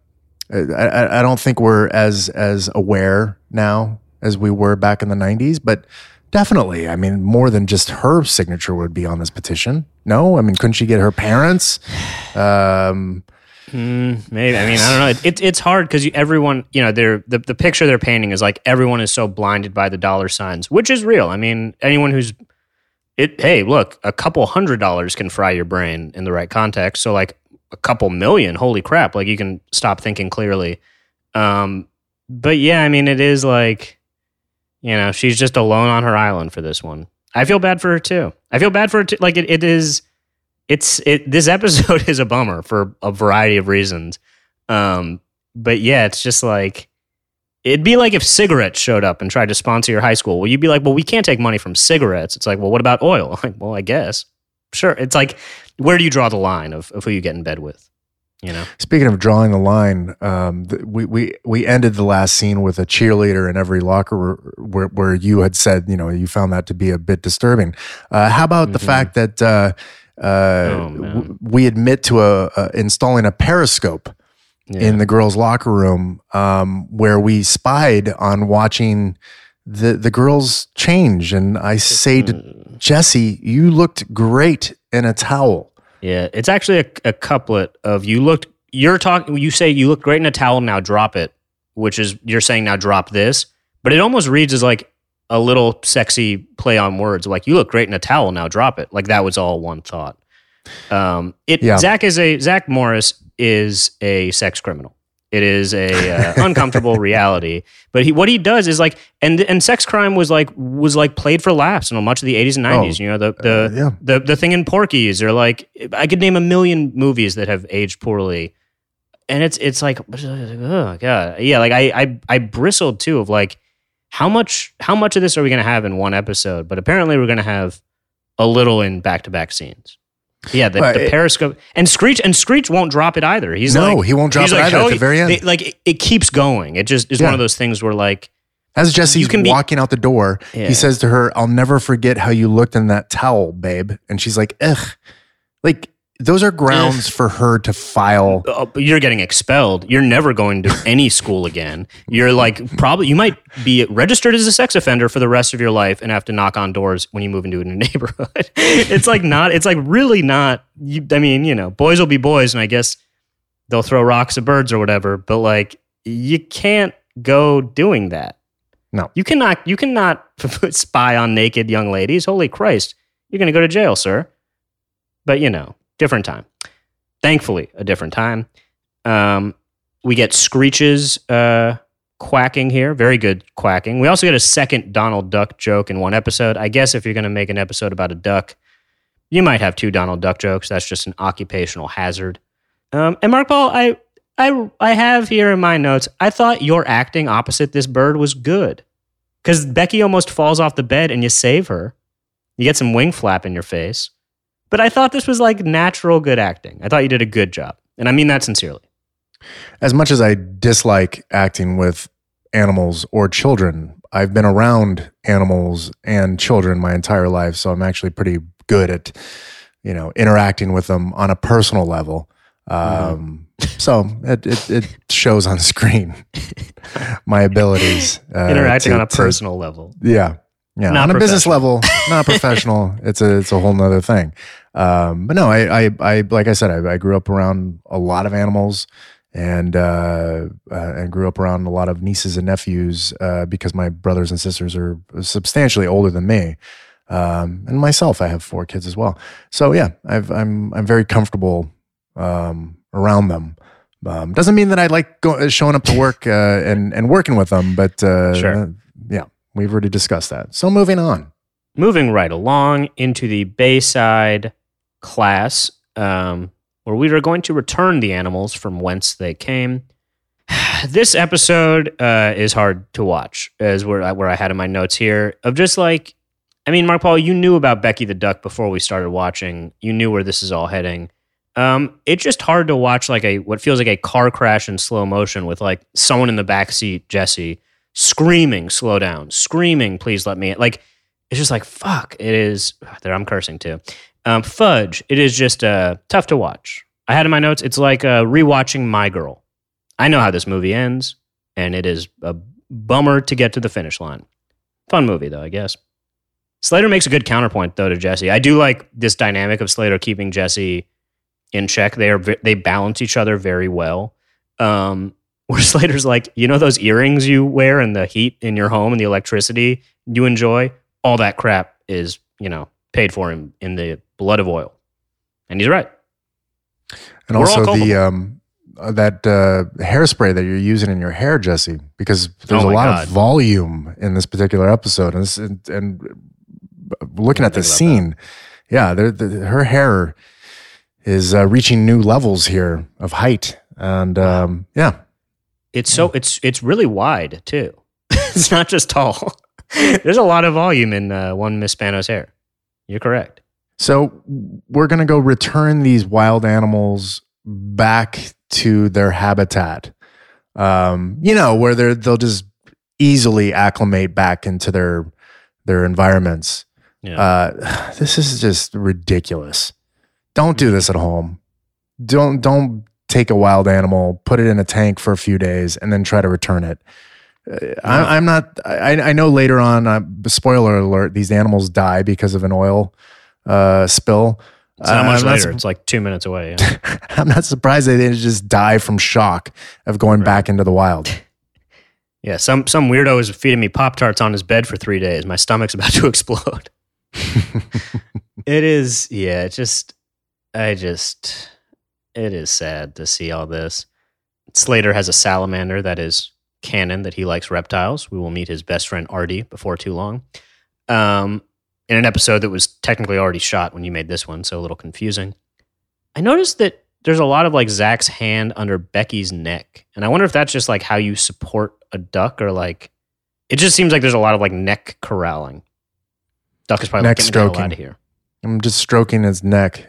I, I, don't think we're as as aware now as we were back in the '90s, but definitely, I mean, more than just her signature would be on this petition. No, I mean, couldn't she get her parents? Um, Mm, maybe. I mean, I don't know. It, it, it's hard because everyone, you know, they're the, the picture they're painting is like everyone is so blinded by the dollar signs, which is real. I mean, anyone who's it. Hey, look, a couple hundred dollars can fry your brain in the right context. So like a couple million, holy crap! Like you can stop thinking clearly. Um, but yeah, I mean, it is like, you know, she's just alone on her island for this one. I feel bad for her too. I feel bad for her too. Like it, it is it's it this episode is a bummer for a variety of reasons um but yeah it's just like it'd be like if cigarettes showed up and tried to sponsor your high school. Well you'd be like well we can't take money from cigarettes. It's like well what about oil? Like well i guess. Sure. It's like where do you draw the line of, of who you get in bed with? You know? Speaking of drawing the line, um, th- we we we ended the last scene with a cheerleader in every locker room where, where you had said you know you found that to be a bit disturbing. Uh, how about the Mhm. fact that uh, uh, Oh, w- we admit to a, a installing a periscope yeah. in the girls' locker room um, where we spied on watching the the girls change, and I say to Mm. Jesse, "You looked great in a towel." Yeah, it's actually a, a couplet of you looked. You're talking. You say you look great in a towel. Now drop it, which is you're saying now drop this. But it almost reads as like a little sexy play on words. Like you look great in a towel. Now drop it. Like that was all one thought. Um, it Yeah. Zack is a Zack Morris is a sex criminal. It is a uh, uncomfortable reality. But he what he does is like and and sex crime was like was like played for laughs in much of the 80s and 90s. you know the the Uh, yeah. the the thing in Porky's or like I could name a million movies that have aged poorly, and it's it's like oh god yeah like I I I bristled too of like how much how much of this are we gonna have in one episode? But apparently we're gonna have a little in back to back scenes. Yeah, the, Well, the it- Periscope and Screech and Screech won't drop it either. He's no, like, he won't drop it like, either "Hell at the very end. They- like it, it keeps going. It just is Yeah. one of those things where like As Jesse's can be- walking out the door, Yeah. he says to her, I'll never forget how you looked in that towel, babe. And she's like, ugh. Like, those are grounds for her to file. uh, you're getting expelled. You're never going to any school again. You're like probably you might be registered as a sex offender for the rest of your life and have to knock on doors when you move into a new neighborhood. it's like not. It's like really not. You, I mean, you know, boys will be boys, and I guess they'll throw rocks at birds or whatever. But like, you can't go doing that. No. you cannot. You cannot spy on naked young ladies. Holy Christ, you're going to go to jail, sir. But you know, different time. Thankfully a different time. Um, we get screeches uh, quacking here. Very good quacking. We also get a second donald duck joke in one episode. I guess if you're going to make an episode about a duck you might have two donald duck jokes. That's just an occupational hazard. Um, and mark paul I, I i have here in my notes i thought your acting opposite this bird was good. Because becky almost falls off the bed and you save her. You get some wing flap in your face but I thought this was like natural good acting. I thought you did a good job. And I mean that sincerely. As much as I dislike acting with animals or children, I've been around animals and children my entire life. So I'm actually pretty good at, you know, interacting with them on a personal level. Um, so it, it, it shows on screen my abilities. Uh, Interacting to- on a to- personal level. yeah. Yeah. Not on a business level, not professional. it's a, it's a whole nother thing. Um, but no, I, I, I, like I said, I, I grew up around a lot of animals and, uh, uh, and grew up around a lot of nieces and nephews, uh, because my brothers and sisters are substantially older than me. Um, and myself, I have four kids as well. So yeah, I've, I'm, I'm very comfortable, um, around them. Um, doesn't mean that I like go, showing up to work, uh, and, and working with them, but, uh, Sure. yeah, we've already discussed that. So moving on. moving right along into the Bayside class, um, where we are going to return the animals from whence they came. this episode uh, is hard to watch, as where I, where I had in my notes here of just like, I mean, Mark Paul, you knew about Becky the Duck before we started watching. You knew where this is all heading. Um, it's just hard to watch like a what feels like a car crash in slow motion with like someone in the back seat, Jesse, screaming, "Slow down!" Screaming, "Please let me!" Like it's just like fuck. It is there. I'm cursing too. Um, fudge. It is just uh, tough to watch. I had in my notes. It's like uh, rewatching My Girl. I know how this movie ends, and it is a bummer to get to the finish line. Fun movie though, I guess. Slater makes a good counterpoint though to Jesse. I do like this dynamic of Slater keeping Jesse in check. They are they balance each other very well. Um, where Slater's like, you know those earrings you wear and the heat in your home and the electricity you enjoy, all that crap is you know paid for in in the blood of oil, and he's right. And We're also the um uh, that uh, hairspray that you're using in your hair, Jesse, because there's Oh a lot God. of volume in this particular episode, and, this, and, and looking at the scene, yeah, the, her hair is uh, reaching new levels here of height, and um, yeah, It's so it's it's really wide too. it's not just tall. There's a lot of volume in uh, one Miss Spano's hair. You're correct. So we're going to go return these wild animals back to their habitat. Um, you know, where they're they'll just easily acclimate back into their their environments. Yeah. Uh, this is just ridiculous. Don't do this at home. Don't don't take a wild animal, put it in a tank for a few days, and then try to return it. Uh, I, I'm not. I, I know later on. Uh, spoiler alert: these animals die because of an oil uh, spill. it's not Uh, much not later. it's like two minutes away. yeah. I'm not surprised they didn't just die from shock of going back into the wild. Yeah, some some weirdo is feeding me Pop Tarts on his bed for three days. My stomach's about to explode. it is, yeah. It just, I just, it is sad to see all this. Slater has a salamander that is canon that he likes reptiles. We will meet his best friend Artie before too long. Um, in an episode that was technically already shot when you made this one, so a little confusing. I noticed that there's a lot of like Zach's hand under Becky's neck, and I wonder if that's just like how you support a duck, or like it just seems like there's a lot of like neck corralling. Duck is probably Neck like, get me the hell stroking. out of here. I'm just stroking his neck.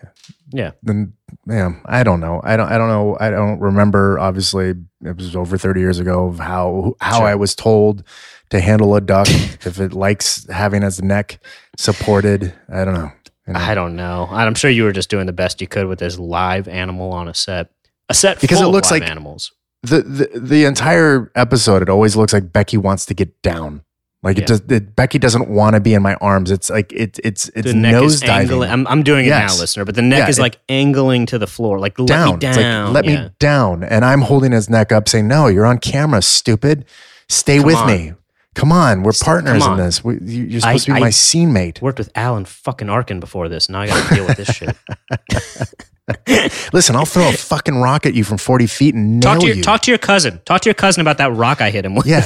Yeah. Then, yeah, I don't know. I don't. I don't know. I don't remember. Obviously, it was over 30 years ago of how how Sure. I was told to handle a duck if it likes having its neck supported. I don't know. You know? I don't know. I'm sure you were just doing the best you could with this live animal on a set, a set Because it full of looks live like- animals. the, the the entire episode, it always looks like Becky wants to get down. Like Yeah. it does. It, Becky doesn't want to be in my arms. It's like it, it's it's the neck nose diving. I'm, I'm doing it now, listener, but the neck Yeah, is it- like angling to the floor, like let down. me It's like, down. let Yeah. me down. And I'm holding his neck up, saying, "No, you're on camera, stupid. Stay Come with on. me. Come on, we're St- partners come in this. We, you- you're I- supposed to be I- my scene mate. Worked with Alan fucking Arkin before this. Now I got to deal with this shit. Listen, I'll throw a fucking rock at you from 40 feet and nail talk to your you. talk to your cousin. Talk to your cousin about that rock I hit him with. yeah.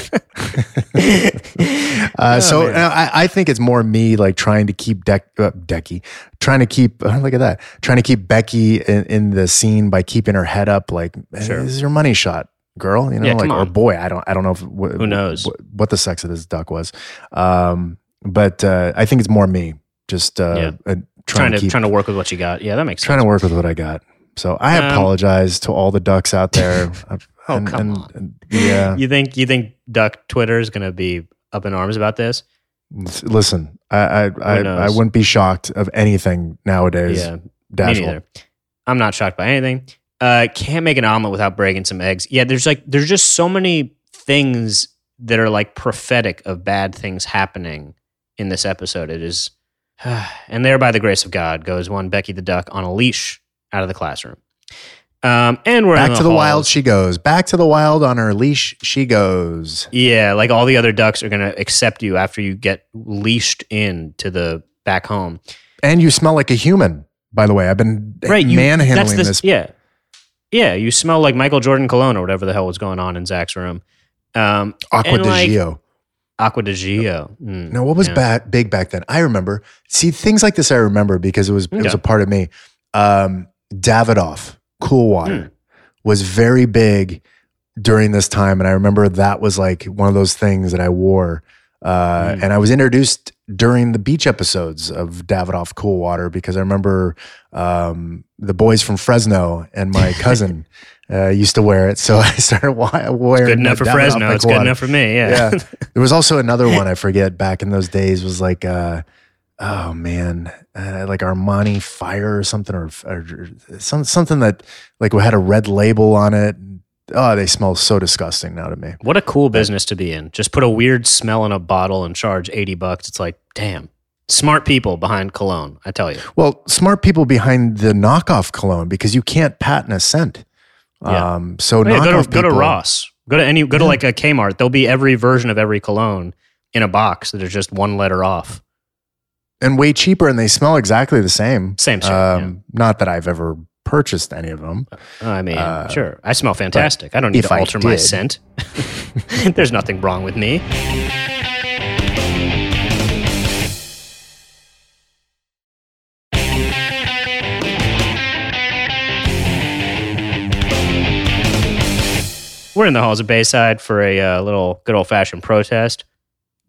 uh, so uh, I, I think it's more me like trying to keep Deck, uh, Decky, trying to keep, uh, look at that, trying to keep Becky in, in the scene by keeping her head up. Like, Sure. this is your money shot, girl. You know, Yeah, like, or boy. I don't, I don't know if, wh- Who knows? wh- what the sex of this duck was. Um, but uh, I think it's more me just uh, Yeah. Trying, trying to to keep, trying to work with what you got. Yeah, that makes sense. trying to work with what I got. So I Um, apologize to all the ducks out there. Oh, And- come and- on. and- yeah. You think you think Duck Twitter is going to be up in arms about this? Listen, I I, I, I wouldn't be shocked of anything nowadays. Yeah, me neither. I'm not shocked by anything. Uh, can't make an omelet without breaking some eggs. Yeah, there's like there's just so many things that are like prophetic of bad things happening in this episode. It is, and there by the grace of God goes one Becky the duck on a leash out of the classroom. Um, and we're Back to the wild she goes. Back to the wild on her leash she goes. Yeah, like all the other ducks are gonna accept you after you get leashed in to the back home. And you smell like a human, by the way. I've been right you, manhandling that's the- this. yeah yeah you smell like michael jordan cologne or whatever the hell was going on in zack's room um Aqua de like, Gio. Aqua di gio Mm, Now, what was yeah. big back then? I remember. See, things like this I remember because it was it was Okay. a part of me. Um, Davidoff, Cool Water, Hmm. was very big during this time, and I remember that was like one of those things that I wore. Uh, Hmm. And I was introduced during the beach episodes of Davidoff Cool Water because I remember um, the boys from Fresno and my cousin uh, used to wear it. So I started wearing good enough for fresno it's good enough for me yeah, yeah. There was also another one I forget back in those days was like uh oh man, uh, like Armani Fire or something or, or some something that like had a red label on it. Oh, they smell so disgusting now to me. what a cool business to be in just put a weird smell in a bottle and charge 80 bucks it's like damn smart people behind cologne i tell you Well, smart people behind the knockoff cologne because you can't patent a scent. Yeah. Um, so Oh, yeah, go to go to ross go to any go to Yeah. like a kmart there'll be every version of every cologne in a box that is just one letter off and way cheaper, and they smell exactly the same. same shit Um, Not that I've ever purchased any of them. I mean, Uh, sure. I smell fantastic. I don't need to alter my scent. There's nothing wrong with me. We're in the halls of Bayside for a uh, little good old fashioned protest.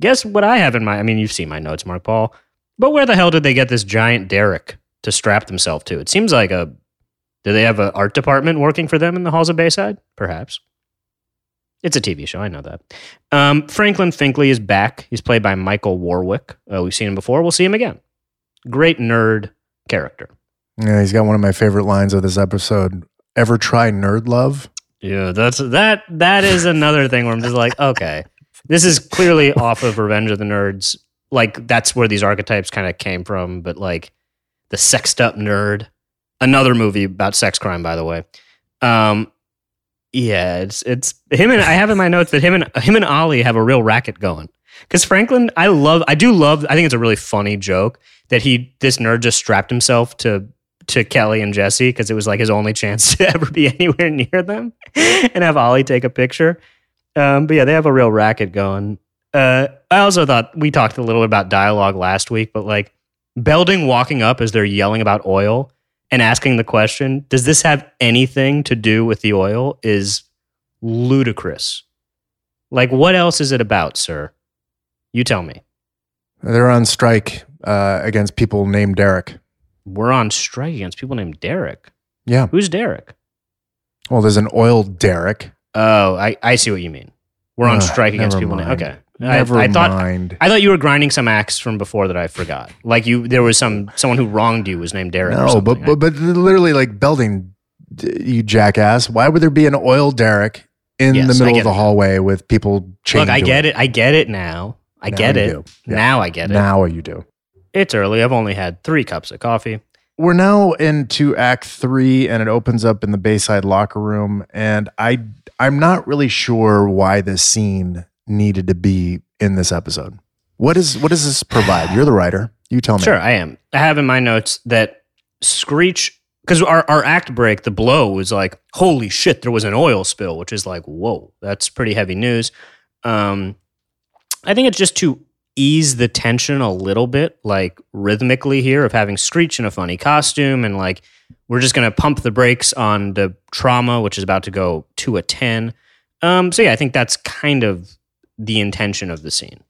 Guess what I have in my? I mean, you've seen my notes, Mark Paul. But where the hell did they get this giant derrick to strap themselves to? It seems like a do they have an art department working for them in the halls of Bayside? Perhaps. It's a TV show. I know that. Um, Franklin Finkley is back. He's played by Michael Warwick. Uh, we've seen him before. We'll see him again. Great nerd character. Yeah, he's got one of my favorite lines of this episode. Ever try nerd love? Yeah, that's that. That is another thing where I'm just like, okay, this is clearly off of Revenge of the Nerds. Like that's where these archetypes kind of came from. But like the sexed up nerd, another movie about sex crime, by the way. Um, yeah, it's it's him and I have in my notes that him and him and Ollie have a real racket going. Because Franklin, I love, I do love. I think it's a really funny joke that he this nerd just strapped himself to to Kelly and Jesse because it was like his only chance to ever be anywhere near them and have Ollie take a picture. Um, but yeah, they have a real racket going. Uh, I also thought we talked a little bit about dialogue last week, but like Belding walking up as they're yelling about oil and asking the question, does this have anything to do with the oil? Is ludicrous. Like, what else is it about, sir? You tell me. They're on strike uh, against people named Derek. We're on strike against people named Derek. Yeah. Who's Derek? Well, there's an oil Derek. Oh, I, I see what you mean. We're on Ugh, strike against people named. mind. Okay. Never I, I thought mind. I thought you were grinding some axe from before that I forgot. Like you, there was some someone who wronged you was named Derek. No, but, but but literally like Belding, you jackass. Why would there be an oil Derek in Yes, the middle of the it. hallway with people look, I get it. I get it now. I Now get it. do. Yeah. Now I get it. Now you do. It's early. I've only had three cups of coffee. We're now into Act Three, and it opens up in the Bayside locker room. And I, I'm not really sure why this scene needed to be in this episode. What is what does this provide? You're the writer. You tell me. Sure, I am. I have in my notes that Screech, because our, our act break, the blow was like, holy shit, there was an oil spill, which is like, whoa, that's pretty heavy news. Um, I think it's just to ease the tension a little bit, like rhythmically here, of having Screech in a funny costume. And like, we're just going to pump the brakes on the trauma, which is about to go to a 10. Um, so yeah, I think that's kind of the intention of the scene.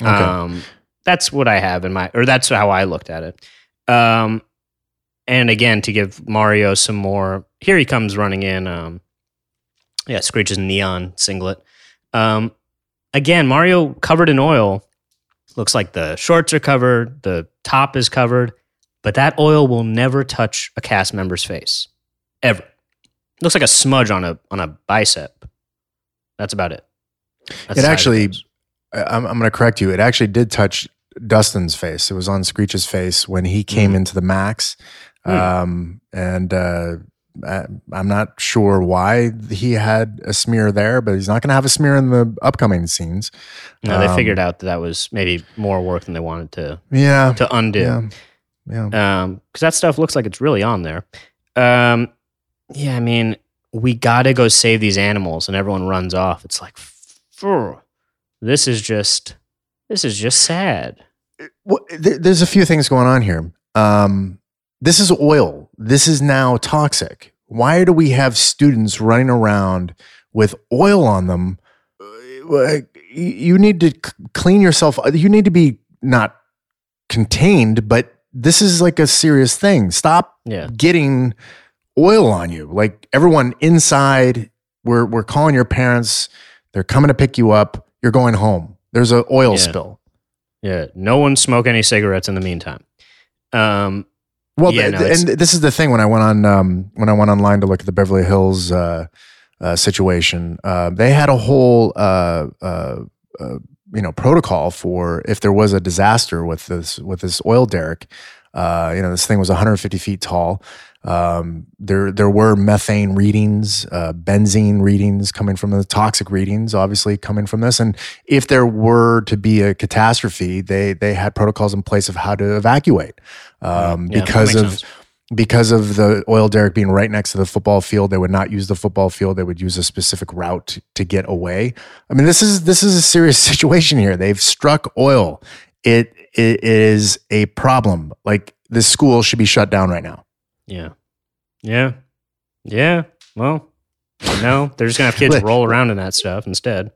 Okay. Um, that's what I have in my, or that's how I looked at it. Um, and again, to give Mario some more, here he comes running in. Um, yeah, Screech's neon singlet. Um, again, Mario covered in oil Looks like the shorts are covered, the top is covered, but that oil will never touch a cast member's face. Ever. Looks like a smudge on a on a bicep. That's about it. That's It actually- it. I'm, I'm going to correct you. It actually did touch Dustin's face. It was on Screech's face when he came Mm. into the max. Hmm. Um, and uh, I'm not sure why he had a smear there, but he's not going to have a smear in the upcoming scenes. No, they um, figured out that that was maybe more work than they wanted to Yeah. to undo. Yeah. Yeah. um because that stuff looks like it's really on there um yeah i mean we gotta go save these animals and everyone runs off it's like this is just this is just sad Well, th- there's a few things going on here. Um, this is oil. This is now toxic. Why do we have students running around with oil on them? Uh, You need to clean yourself. You need to be not contained, but this is like a serious thing. Stop yeah getting oil on you. Like everyone inside, we're we're calling your parents. They're coming to pick you up. You're going home. There's an oil Yeah. spill. yeah no one smoke any cigarettes in the meantime um Well, Yeah, no, and this is the thing when I went on um, when I went online to look at the Beverly Hills uh, uh, situation, uh, they had a whole uh, uh, uh, you know protocol for if there was a disaster with this with this oil derrick. Uh, you know, this thing was 150 feet tall. Um, there there were methane readings, uh, benzene readings coming from the toxic readings, obviously coming from this. And if there were to be a catastrophe, they they had protocols in place of how to evacuate um, Yeah, because of sense. because of the oil derrick being right next to the football field, they would not use the football field. They would use a specific route to, to get away. I mean, this is this is a serious situation here. They've struck oil. It, it is a problem. Like this school should be shut down right now. Yeah yeah yeah well no they're just gonna have kids roll around in that stuff instead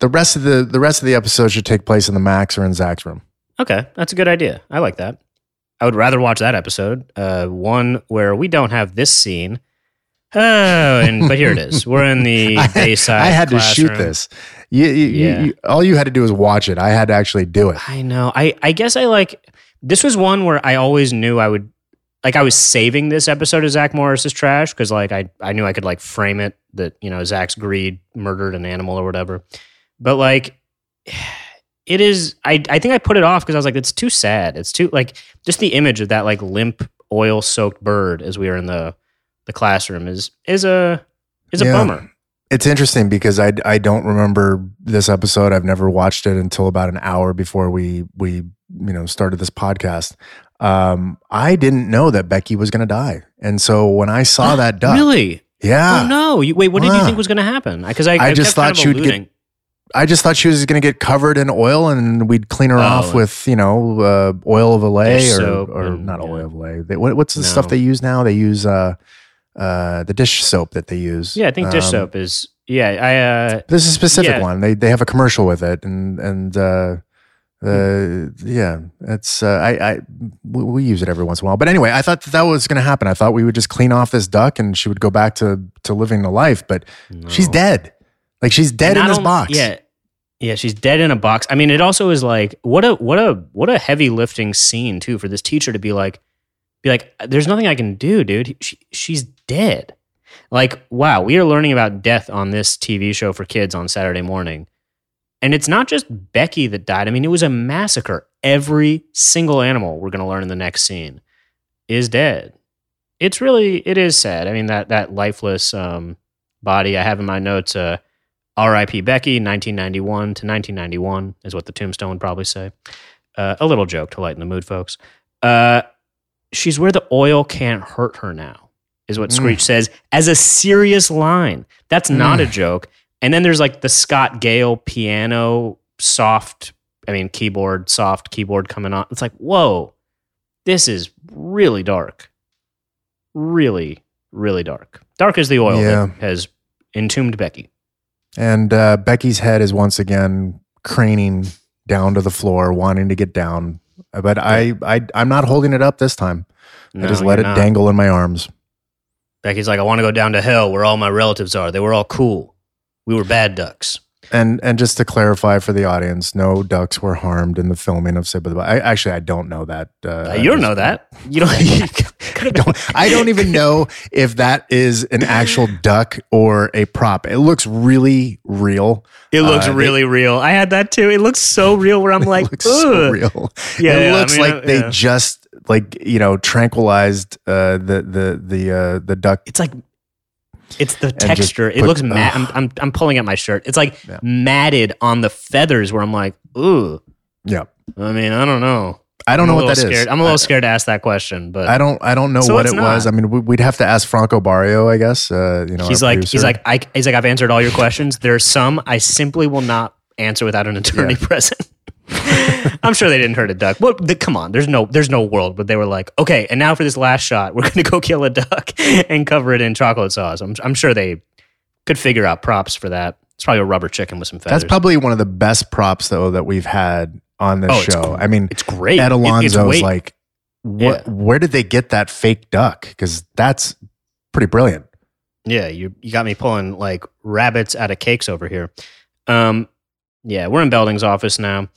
The rest of the the rest of the episode should take place in the Max or in Zack's room. Okay, that's a good idea. I like that. I would rather watch that episode. Uh, one where we don't have this scene. Oh, and but here it is. We're in the I, Bayside. I had to shoot this. You, you, you- Yeah. you- all you had to do was watch it. I had to actually do it. I know. I I guess I like. This was one where I always knew I would. Like I was saving this episode of Zack Morris's trash because like I I knew I could like frame it that you know Zack's greed murdered an animal or whatever, but like it is I I think I put it off because I was like it's too sad it's too like just the image of that like limp oil soaked bird as we are in the the classroom is is a is a Yeah. bummer It's interesting because I I don't remember this episode. I've never watched it until about an hour before we we you know started this podcast. Um, I didn't know that Becky was going to die, and so when I saw that duck, really yeah, oh no you, wait what did you think was going to happen because I, I I just thought of she would get- I just thought she was going to get covered in oil, and we'd clean her Oh. off with you know uh, oil of Olay or, or and- not yeah. oil of Olay. They, what, what's the stuff they use now? They use uh, uh, the dish soap that they use. yeah I think dish Um, soap is yeah I uh There's a specific Yeah. one. They they have a commercial with it, and and uh. Uh, yeah, it's uh, I I we, we use it every once in a while. But anyway, I thought that, that was going to happen. I thought we would just clean off this duck, and she would go back to to living the life. But she's dead. Like she's dead in not this only- box. Yeah. Yeah, she's dead in a box. I mean, it also is like what a what a what a heavy lifting scene too for this teacher to be like be like there's nothing I can do, dude. She, she's dead. Like, wow, we are learning about death on this TV show for kids on Saturday morning. And it's not just Becky that died. I mean, it was a massacre. Every single animal we're going to learn in the next scene is dead. It's really it is sad. I mean that that lifeless um, body I have in my notes uh R.I.P. Becky, 1991 to 1991 is what the tombstone would probably say. Uh, a little joke to lighten the mood, folks. Uh, she's where the oil can't hurt her now, is what Mm. Screech says as a serious line. That's not a joke. And then there's like the Scott Gale piano soft, I mean, keyboard, soft keyboard coming on. It's like, whoa, this is really dark. Really, really dark. Dark as the oil Yeah. that has entombed Becky. And uh, Becky's head is once again craning down to the floor, wanting to get down. But I, I, I'm not holding it up this time. I just let it not. dangle in my arms. Becky's like, I want to go down to hell where all my relatives are. They were all cool. We were bad ducks. And and just to clarify for the audience, no ducks were harmed in the filming of Saved by the Bell. I, actually, I don't know that. Uh, you don't know that. You don't. you could've been- I don't even know if that is an actual duck or a prop. It looks really real. It looks Uh, really real. I had that too. It looks so real. Where I'm It like, looks so real. Yeah, it yeah, I looks mean, like uh, they yeah. just like you know tranquilized uh, the the the uh, the duck. It's like it's the texture. it looks mat. I'm, I'm I'm pulling at my shirt. It's like Yeah. matted on the feathers. Where I'm like, ooh. Yeah, I mean, I don't know. I don't I'm know what that little is. scared. I'm a little I- scared to ask that question, but I don't. I don't know So what it was. I mean, we- we'd have to ask Franco Bario, I guess. Uh, you know, he's like he's like I, he's like I've answered all your questions. There are some I simply will not answer without an attorney present. I'm sure they didn't hurt a duck. Well, the, come on, there's no there's no world, but they were like, okay, and now for this last shot, we're gonna go kill a duck and cover it in chocolate sauce. I'm I'm sure they could figure out props for that. It's probably a rubber chicken with some feathers. That's probably one of the best props though that we've had on this Oh, show. I mean, it's great. Ed Alonzo's weight. like, what? Yeah. Where did they get that fake duck? Because that's pretty brilliant. Yeah, you you got me pulling like rabbits out of cakes over here. Um, yeah, we're in Belding's office now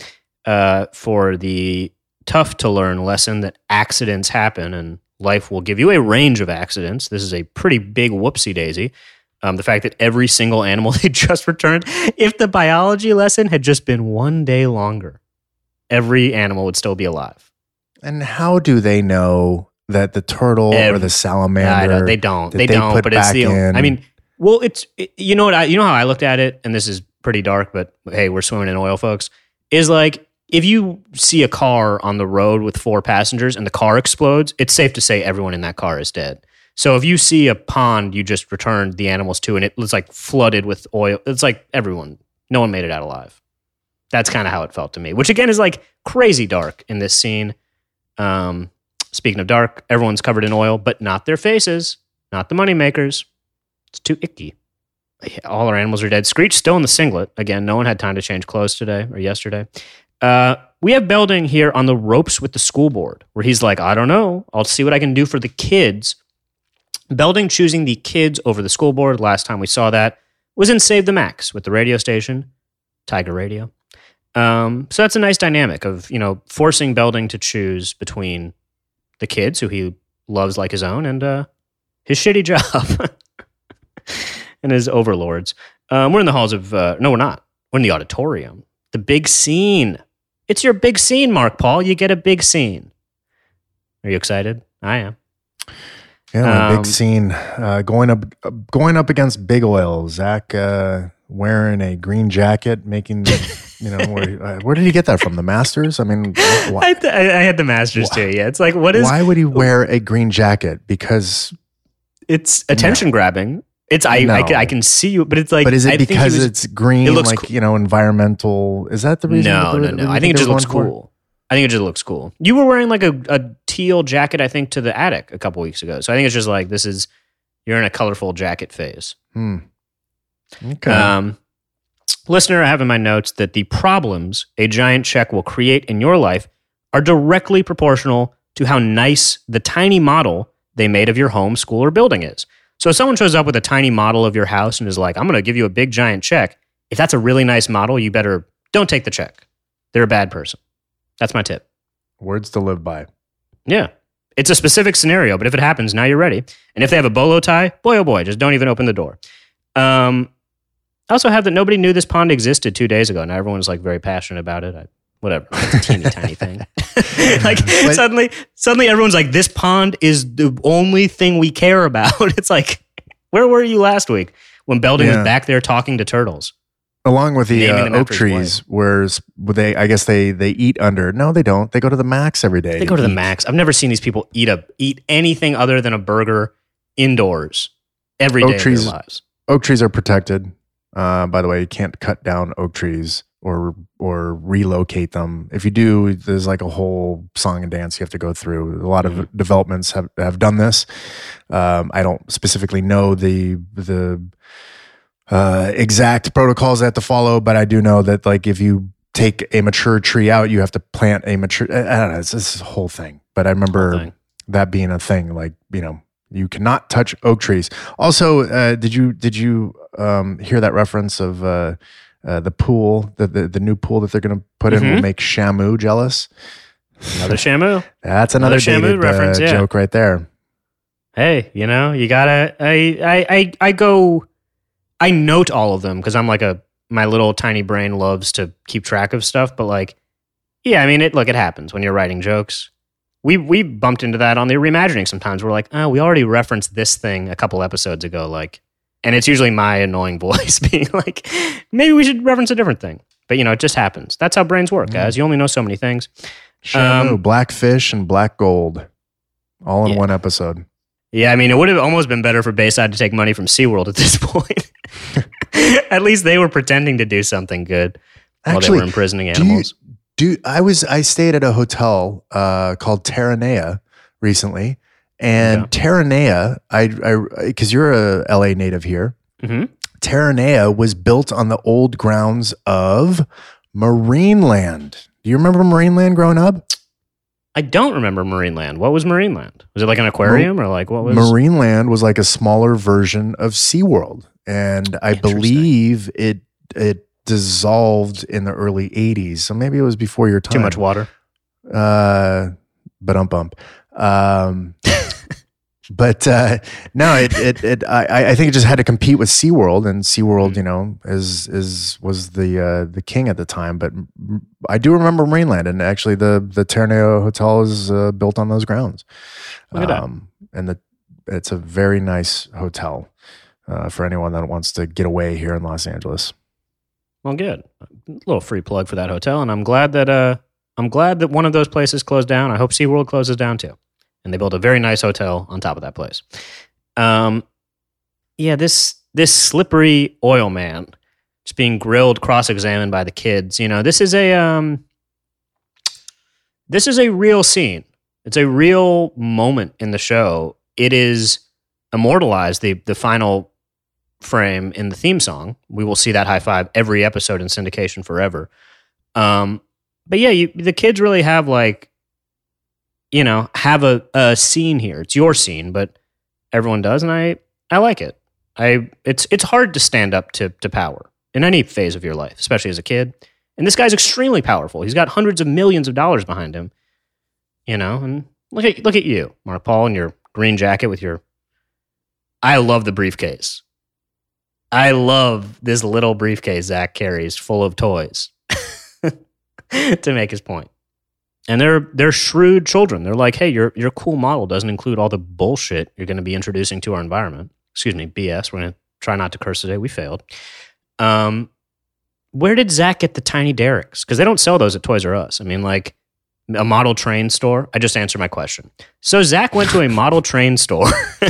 uh, for the tough to learn lesson that accidents happen and life will give you a range of accidents. This is a pretty big whoopsie daisy. Um, the fact that every single animal they just returned, if the biology lesson had just been one day longer, every animal would still be alive. And how do they know that the turtle or the salamander? they don't. They, they don't. But it's the. in- I mean, well, it's it- you know what I you know how I looked at it, and this is pretty dark, but hey, we're swimming in oil, folks. Is like if you see a car on the road with four passengers and the car explodes, it's safe to say everyone in that car is dead. So if you see a pond you just returned the animals to, and it was like flooded with oil, it's like everyone, no one made it out alive. That's kind of how it felt to me, which again is like crazy dark in this scene. Um, speaking of dark, everyone's covered in oil, but not their faces, not the moneymakers. It's too icky. All our animals are dead. Screech still in the singlet. Again, no one had time to change clothes today or yesterday. Uh, we have Belding here on the ropes with the school board, where he's like, I don't know. I'll see what I can do for the kids. Belding choosing the kids over the school board, last time we saw that, was in Save the Max with the radio station, Tiger Radio. Um, so that's a nice dynamic of, you know, forcing Belding to choose between the kids who he loves like his own and uh, his shitty job and his overlords. Um, we're in the halls of, uh, no, we're not. We're in the auditorium. The big scene. It's your big scene, Mark Paul. You get a big scene. Are you excited? I am. Yeah, a Um, big scene uh, going up going up against Big Oil. Zack uh, wearing a green jacket, making you know where, uh, where did he get that from? The Masters? I mean, wh- I, wh- had the- I I had the Masters Why- too. Yeah, it's like what is why would he wear a green jacket? Because, it's attention grabbing. It's I, I No. can I can see you, but it's like but is it he because was- it's green, it looks like cool. you know, environmental? Is that the reason? no no no? I think it just looks going for? cool. I think it just looks cool. You were wearing like a, a teal jacket, I think, to the attic a couple weeks ago. So I think it's just like this is you're in a colorful jacket phase. Hmm. Okay. Um, listener, I have in my notes that the problems a giant check will create in your life are directly proportional to how nice the tiny model they made of your home, school, or building is. So if someone shows up with a tiny model of your house and is like, I'm going to give you a big giant check, if that's a really nice model, you better don't take the check. They're a bad person. That's my tip. Words to live by. Yeah. It's a specific scenario, but if it happens, now you're ready. And if they have a bolo tie, boy oh boy, just don't even open the door. Um, I also have that nobody knew this pond existed two days ago. Now everyone's like very passionate about it. I, whatever, it's a teeny tiny thing. like But- suddenly, suddenly everyone's like, this pond is the only thing we care about. it's like, where were you last week when Belding Yeah. was back there talking to turtles? Along with the uh, oak trees, where they, I guess they they eat under. No, they don't. They go to the max every day. They go to the max. I've never seen these people eat a eat anything other than a burger indoors every Oak day of trees- their lives. oak trees are protected. Uh, by the way, you can't cut down oak trees or or relocate them. If you do, there's like a whole song and dance you have to go through. A lot of developments have, have done this. Um, I don't specifically know the the uh, exact protocols they have to follow, but I do know that like if you take a mature tree out, you have to plant a mature. I I don't know. It's this whole thing. But I remember that being a thing. Like you know, you cannot touch oak trees. Also, uh, did you did you um, hear that reference of uh, uh, the pool, the, the the new pool that they're going to put in will Mhm. make Shamu jealous. Another Shamu. That's another, Another Shamu reference, uh, yeah. joke right there. Hey, you know, you gotta. I I I, I go. I note all of them because I'm like a my little tiny brain loves to keep track of stuff. But like, yeah, I mean, it look it happens when you're writing jokes. We we bumped into that on the reimagining. Sometimes we're like, oh, we already referenced this thing a couple episodes ago. Like, and it's usually my annoying voice being like, maybe we should reference a different thing. But you know, it just happens. That's how brains work, guys. You only know so many things. Shamu, Um, black fish and black gold, all in Yeah. one episode. Yeah, I mean, it would have almost been better for Bayside to take money from SeaWorld at this point. at least they were pretending to do something good while they were imprisoning do you- animals. Do I was I stayed at a hotel uh, called Terranea recently, and Yeah. Terranea, I because you're a LA native here. hmm Terranea was built on the old grounds of Marineland. Do you remember Marineland growing up? I don't remember Marineland. What was Marineland? Was it like an aquarium or like what was? Marineland was like a smaller version of SeaWorld. And I believe it it dissolved in the early 80s. So maybe it was before your time. Too much water. Uh, but um bump. Um, but uh, no, it it, it I, I think it just had to compete with SeaWorld, and SeaWorld, Mhm. you know, is is was the uh, the king at the time. But I do remember Marineland, and actually the the Terranea Hotel is uh, built on those grounds. Look at that. and the it's a very nice hotel uh, for anyone that wants to get away here in Los Angeles. Well, good. A little free plug for that hotel, and I'm glad that uh, I'm glad that one of those places closed down. I hope SeaWorld closes down too, and they built a very nice hotel on top of that place. Um, yeah, this this slippery oil man just being grilled, cross examined by the kids. You know, this is a um, this is a real scene. It's a real moment in the show. It is immortalized. The the final frame in the theme song. We will see that high five every episode in syndication forever. Um, but yeah, you, the kids really have like, you know, have a, a scene here. It's your scene, but everyone does, and I I like it. I it's it's hard to stand up to to power in any phase of your life, especially as a kid. And this guy's extremely powerful. He's got hundreds of millions of dollars behind him. You know, and look at look at you, Mark Paul, in your green jacket with your. I love the briefcase. I love this little briefcase Zack carries full of toys to make his point. And they're they're shrewd children. They're like, hey, your your cool model doesn't include all the bullshit you're going to be introducing to our environment. Excuse me, BS. We're going to try not to curse today. We failed. Um, where did Zack get the tiny derricks? Because they don't sell those at Toys R Us. I mean, like a model train store. I just answered my question. So Zack went to a model train store.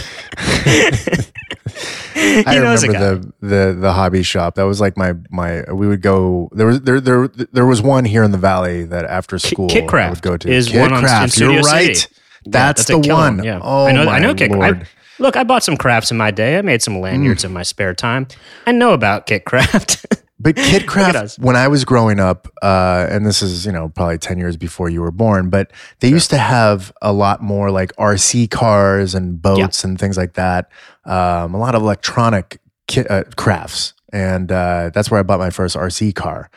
I knows a guy. remember the, the the hobby shop. That was like my my. We would go. There was there there there was one here in the valley that after school Kit I would go to. is Kit one on- Craft. Studio You're right. City. That's, a the one. Yeah, Oh I know. my I know. Kit. I, look, I bought some crafts in my day. I made some lanyards mm. in my spare time. I know about Kit Craft. But Kit us. Craft, when I was growing up, uh, and this is you know probably ten years before you were born, but they used to have a lot more like RC cars and boats and things like that. Um, a lot of electronic ki- uh, crafts, and uh, that's where I bought my first RC car.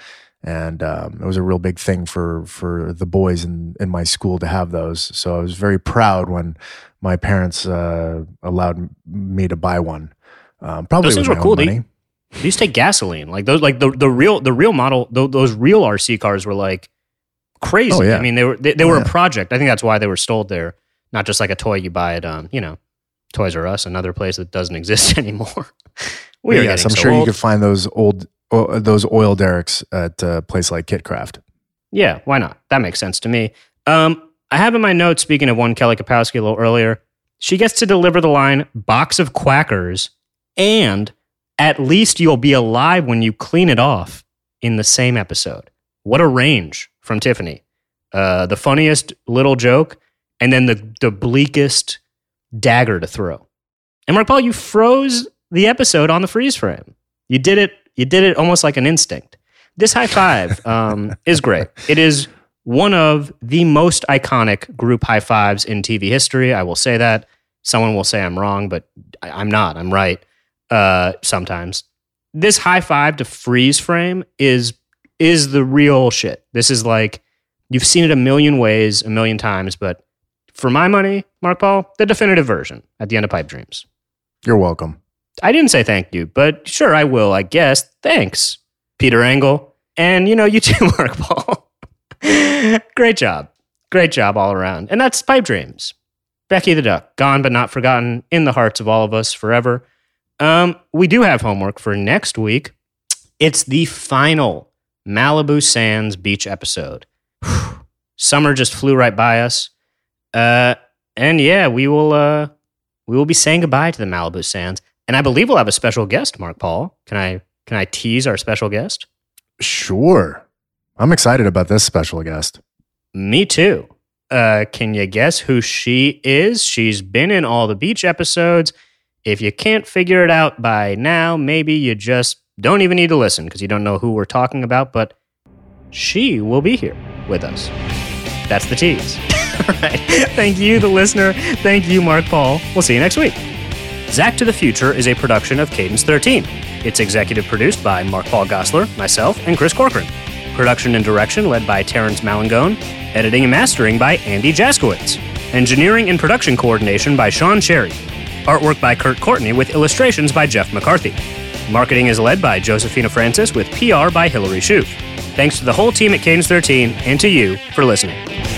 And um, it was a real big thing for for the boys in in my school to have those. So I was very proud when my parents uh, allowed me to buy one. Um, probably Those things were cool. Money. They used to take gasoline. Like those, like the the real the real model. tho- Those real RC cars were like crazy. Oh, yeah. I mean, they were they, they Oh, were yeah. a project. I think that's why they were sold there, not just like a toy you buy at um you know Toys R Us, another place that doesn't exist anymore. we yes, getting I'm so sure you could find those old o- those oil derricks at a place like Kitcraft. Yeah, why not? That makes sense to me. Um, I have in my notes, speaking of one Kelly Kapowski a little earlier, she gets to deliver the line box of quackers and at least you'll be alive when you clean it off in the same episode. What a range from Tiffany. Uh, the funniest little joke and then the, the bleakest dagger to throw. And Mark Paul, you froze the episode on the freeze frame. You did it. You did it almost like an instinct. This high five um, is great. It is one of the most iconic group high fives in TV history. I will say that. Someone will say I'm wrong, but I, I'm not. I'm right uh, sometimes. this high five to freeze frame is is the real shit. This is like you've seen it a million ways, a million times, but for my money, Mark Paul, the definitive version at the end of Pipe Dreams. You're welcome. I didn't say thank you, but sure I will, I guess. Thanks, Peter Engel. And you know, you too, Mark Paul. Great job. Great job all around. And that's Pipe Dreams. Becky the Duck, gone but not forgotten in the hearts of all of us forever. Um, we do have homework for next week. It's the final Malibu Sands beach episode. Summer just flew right by us. Uh, and yeah, we will uh, we will be saying goodbye to the Malibu Sands. And I believe we'll have a special guest, Mark Paul. Can I can I tease our special guest? Sure. I'm excited about this special guest. Me too. Uh, can you guess who she is? She's been in all the beach episodes. If you can't figure it out by now, maybe you just don't even need to listen because you don't know who we're talking about, but she will be here with us. That's the tease. all right. Thank you, the listener. Thank you, Mark Paul. We'll see you next week. Zack to the Future is a production of Cadence 13. It's executive produced by Mark Paul Gosselaar, myself, and Chris Corcoran. Production and direction led by Terrence Malangone. Editing and mastering by Andy Jaskowitz. Engineering and production coordination by Sean Cherry. Artwork by Kurt Courtney with illustrations by Jeff McCarthy. Marketing is led by Josephina Francis with PR by Hillary Shuf. Thanks to the whole team at Cadence 13 and to you for listening.